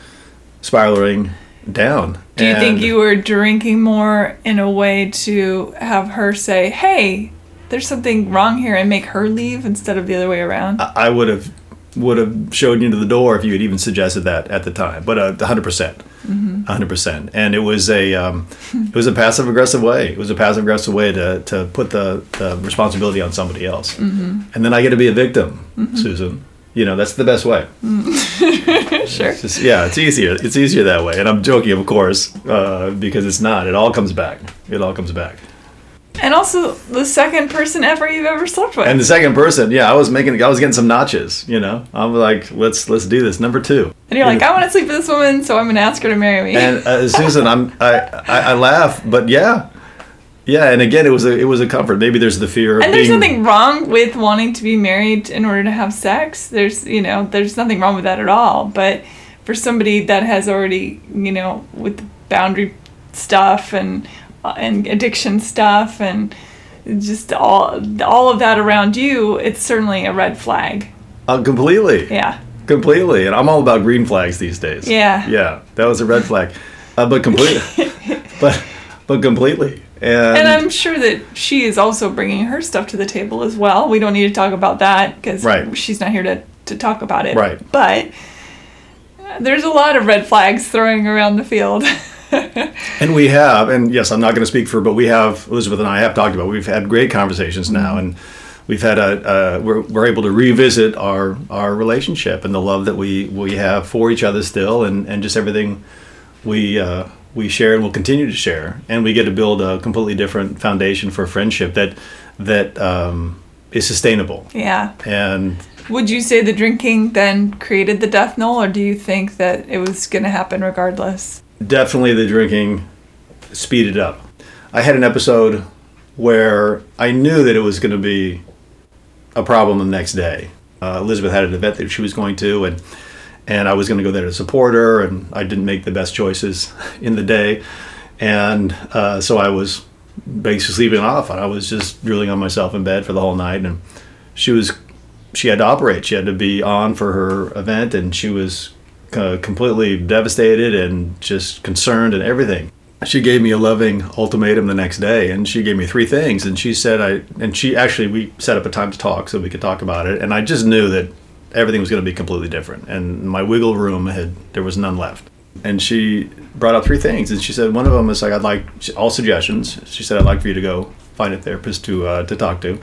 spiraling down.
do you think you were drinking more in a way to have her say, "Hey, there's something wrong here," and make her leave instead of the other way around?
I would have would have showed you to the door if you had even suggested that at the time. But uh, hundred percent. 100 percent. And it was a um, it was a passive aggressive way. It was a passive aggressive way to to put the, the responsibility on somebody else. And then I get to be a victim, Susan. You know that's the best way.
Sure.
It's just, yeah, it's easier. It's easier that way. And I'm joking, of course, uh, because it's not. It all comes back. It all comes back.
And also the second person ever you've ever slept with.
And the second person, yeah, I was making, I was getting some notches. You know, I'm like, let's let's do this. Number two.
And you're like, I want to sleep with this woman, so I'm going to ask her to marry me.
And uh, Susan, I'm I, I I laugh, but yeah, yeah. And again, it was a it was a comfort. Maybe there's the fear. Of
And there's
being,
nothing wrong with wanting to be married in order to have sex. There's, you know, there's nothing wrong with that at all. But for somebody that has already, you know, with boundary stuff and uh, and addiction stuff and just all all of that around you, it's certainly a red flag.
uh, completely,
Yeah.
Completely. And I'm all about green flags these days.
Yeah.
yeah. That was a red flag, uh, but completely, but but completely. And,
And I'm sure that she is also bringing her stuff to the table as well. We don't need to talk about that because
Right.
she's not here to, to talk about it.
Right.
But there's a lot of red flags throwing around the field.
And we have, and yes, I'm not going to speak for, but we have, Elizabeth and I have talked about, we've had great conversations now, and we've had a, uh, we're, we're able to revisit our, our relationship and the love that we, we have for each other still, and, and just everything we, uh, we share and will continue to share. And we get to build a completely different foundation for friendship that, that um, is sustainable.
yeah.
And
Would you say the drinking then created the death knell, or do you think that it was going to happen regardless?
definitely the drinking speeded up. I had an episode where I knew that it was going to be a problem the next day. Uh, Elizabeth had an event that she was going to, and and I was going to go there to support her, and I didn't make the best choices in the day, and uh, so I was basically sleeping off, and I was just drilling on myself in bed for the whole night, and she was she had to operate. She had to be on for her event, and she was uh, completely devastated and just concerned and everything. She gave me a loving ultimatum the next day, and she gave me three things. And she said, "I," and she actually we set up a time to talk so we could talk about it. And I just knew that everything was going to be completely different, and my wiggle room had there was none left. And she brought out three things, and she said one of them was like, "I'd like all suggestions." She said, "I'd like for you to go find a therapist to uh, to talk to,"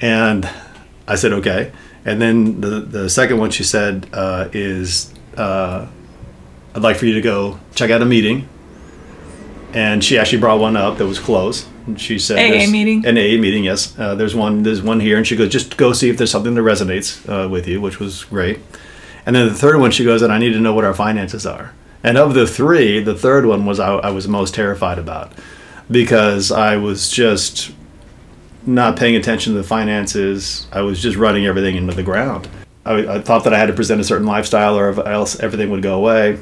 and I said, "Okay." And then the the second one she said uh, is, uh, "I'd like for you to go check out a meeting." And she actually brought one up that was close. And she said,
AA meeting?
An AA meeting, yes. Uh, there's one. There's one here, and she goes, "Just go see if there's something that resonates uh, with you," which was great. And then the third one, she goes, "And I need to know what our finances are." And of the three, the third one was I, I was most terrified about because I was just not paying attention to the finances. I was just running everything into the ground. I, I thought that I had to present a certain lifestyle, or else everything would go away.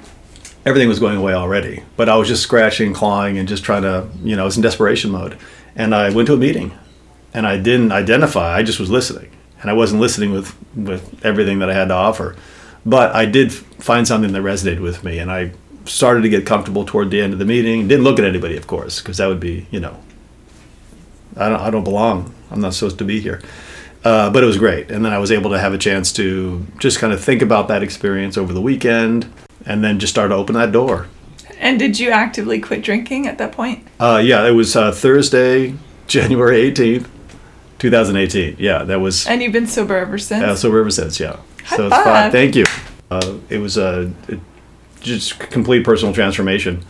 Everything was going away already, but I was just scratching, clawing, and just trying to, you know, I was in desperation mode. And I went to a meeting, and I didn't identify. I just was listening, and I wasn't listening with with everything that I had to offer. But I did find something that resonated with me, and I started to get comfortable toward the end of the meeting. Didn't look at anybody, of course, because that would be, you know, I don't, I don't belong. I'm not supposed to be here. Uh, but it was great. And then I was able to have a chance to just kind of think about that experience over the weekend and then just start to open that door.
And did you actively quit drinking at that point?
Uh, yeah, it was uh, Thursday, January 18th, 2018. Yeah, that was
And you've been sober ever since?
uh, sober ever since, yeah.
High
so it's
five.
fine. Thank you. Uh, it was a it, just complete personal transformation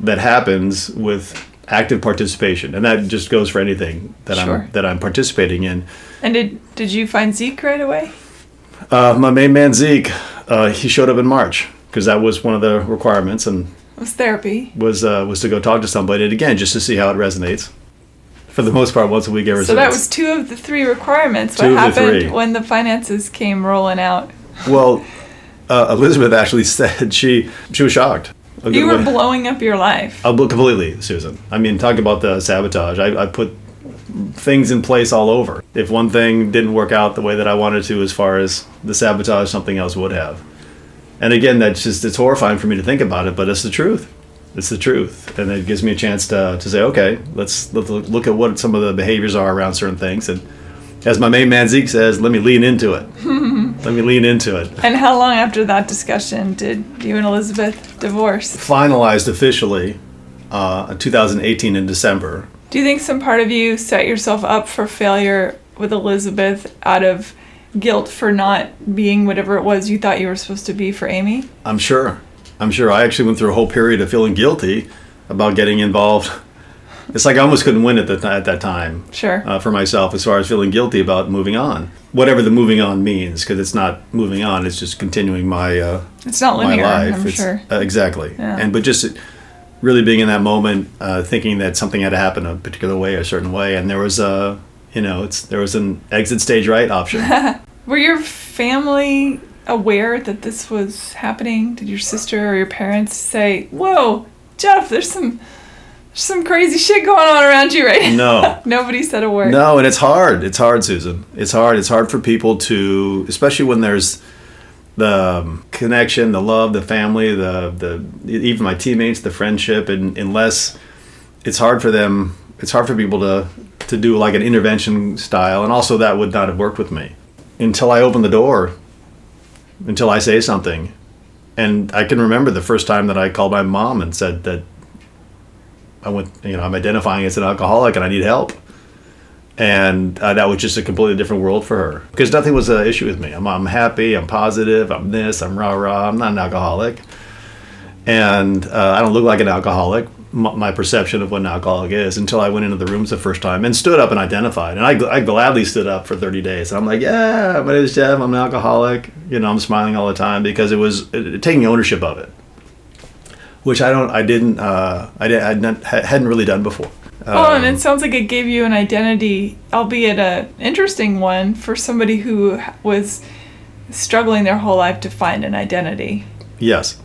that happens with active participation. And that just goes for anything that
Sure.
I'm that I'm participating in.
And did did you find Zeke right away?
Uh, my main man Zeke, uh, he showed up in March because that was one of the requirements, and
was therapy.
was uh, was to go talk to somebody, and again, just to see how it resonates. For the most part, once a week ever
So that was two of the three requirements.
Two
what
the
happened
three.
when the finances came rolling out?
well, uh, Elizabeth actually said she she was shocked.
You were
way-
blowing up your life.
Uh, completely, Susan. I mean, talk about the sabotage. I, I put things in place all over. If one thing didn't work out the way that I wanted to, as far as the sabotage, something else would have. And again, that's just it's horrifying for me to think about it, but it's the truth. It's the truth, and it gives me a chance to, to say, okay, let's, let's look at what some of the behaviors are around certain things, and as my main man Zeke says, let me lean into it. let me lean into it.
And how long after that discussion did you and Elizabeth divorce?
Finalized officially uh, 2018 in December.
Do you think some part of you set yourself up for failure with Elizabeth out of guilt for not being whatever it was you thought you were supposed to be for Amy?
I'm sure. I'm sure. I actually went through a whole period of feeling guilty about getting involved. It's like I almost couldn't win at, the, at that time.
Sure.
Uh, for myself, as far as feeling guilty about moving on, whatever the moving on means, because it's not moving on; it's just continuing my uh,
it's not
my
linear,
life.
I'm
It's-
sure.
uh, exactly.
Yeah.
And but just really being in that moment, uh, thinking that something had to happen a particular way, a certain way, and there was a, you know, it's there was an exit stage right option.
Were your family aware that this was happening? Did your sister or your parents say, "Whoa, Geoff, there's some there's some crazy shit going on around you right now"?
no.
Nobody said a word.
No, and it's hard. It's hard, Susan. It's hard. It's hard for people to, especially when there's the um, connection, the love, the family, the the even my teammates, the friendship, and unless it's hard for them, it's hard for people to to do like an intervention style, and also that would not have worked with me until I open the door, until I say something, and I can remember the first time that I called my mom and said that I went, you know, I'm identifying as an alcoholic and I need help and uh, that was just a completely different world for her because nothing was an issue with me. I'm, I'm happy, I'm positive, I'm this, I'm rah rah. I'm not an alcoholic, and uh, I don't look like an alcoholic. My perception of what an alcoholic is until I went into the rooms the first time and stood up and identified. And I, I gladly stood up for 30 days. And I'm like, yeah, my name is Geoff. I'm an alcoholic. You know, I'm smiling all the time because it was taking ownership of it, which I don't, I didn't, uh, I, did, I hadn't, hadn't really done before.
Oh, and
Um,
it sounds like it gave you an identity, albeit a interesting one, for somebody who was struggling their whole life to find an identity.
Yes,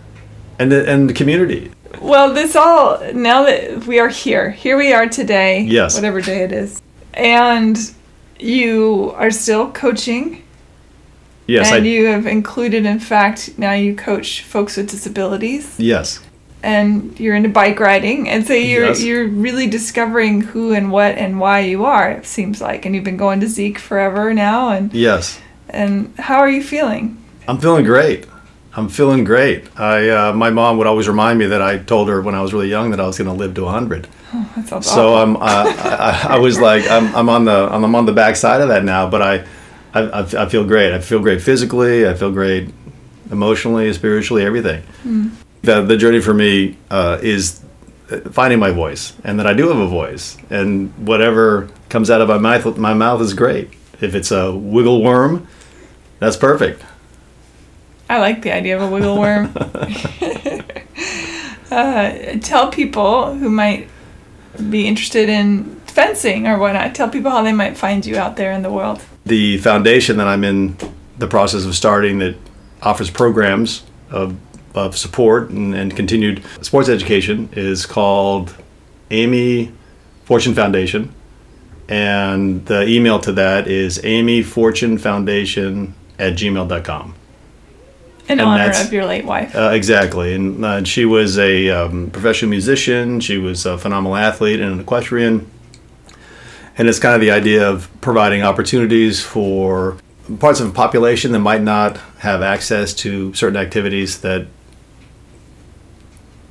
and the, and the community.
Well, this all now that we are here, here we are today.
Yes.
Whatever day it is, and you are still coaching,
Yes,
and
I
you have included, in fact, now you coach folks with disabilities,
yes,
and you're into bike riding, and so you're
Yes.
you're really discovering who and what and why you are. It seems like, and you've been going to Zeke forever now, and
yes.
and how are you feeling?
I'm feeling great. I'm feeling great. I uh, my mom would always remind me that I told her when I was really young that I was going to live to 100.
That
So
awful.
I'm uh, I, I, I was like I'm, I'm on the I'm on the back side of that now, but I, I I feel great. I feel great physically. I feel great emotionally, spiritually, everything. The the journey for me uh, is finding my voice, and that I do have a voice, and whatever comes out of my mouth my mouth is great. If it's a wiggle worm, that's perfect.
I like the idea of a wiggle worm. uh, tell people who might be interested in fencing or whatnot. Tell people how they might find you out there in the world.
the foundation that I'm in the process of starting that offers programs of, of support and, and continued sports education is called Amy Fortune Foundation. And the email to that is amyfortunefoundation at gmail.com.
In
And
honor of your late wife.
Uh, exactly. And uh, she was a um, professional musician. She was a phenomenal athlete and an equestrian. And it's kind of the idea of providing opportunities for parts of the population that might not have access to certain activities that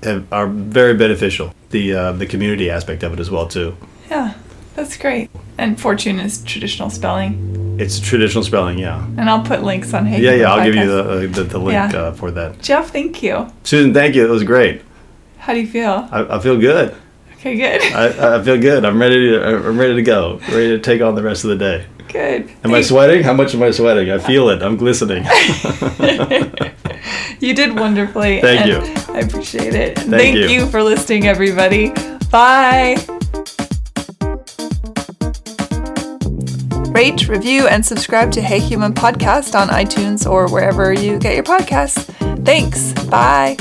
have, are very beneficial. The uh, the community aspect of it as well too.
yeah, that's great. And fortune is traditional spelling.
It's traditional spelling, yeah.
And I'll put links on Hey
Yeah, yeah. I'll give you the uh, the, the link
Yeah.
uh, for that.
Geoff, thank you.
Susan, thank you. It was great.
How do you feel?
I, I feel good.
Okay, good.
I, I feel good. I'm ready to I'm ready to go. Ready to take on the rest of the day.
good.
Am I sweating? How much am I sweating? I feel it. I'm glistening.
You did wonderfully.
Thank you.
I appreciate it. And Thank,
you.
you for listening, everybody. Bye. Rate, review, and subscribe to Hey Human Podcast on iTunes or wherever you get your podcasts. Thanks. Bye.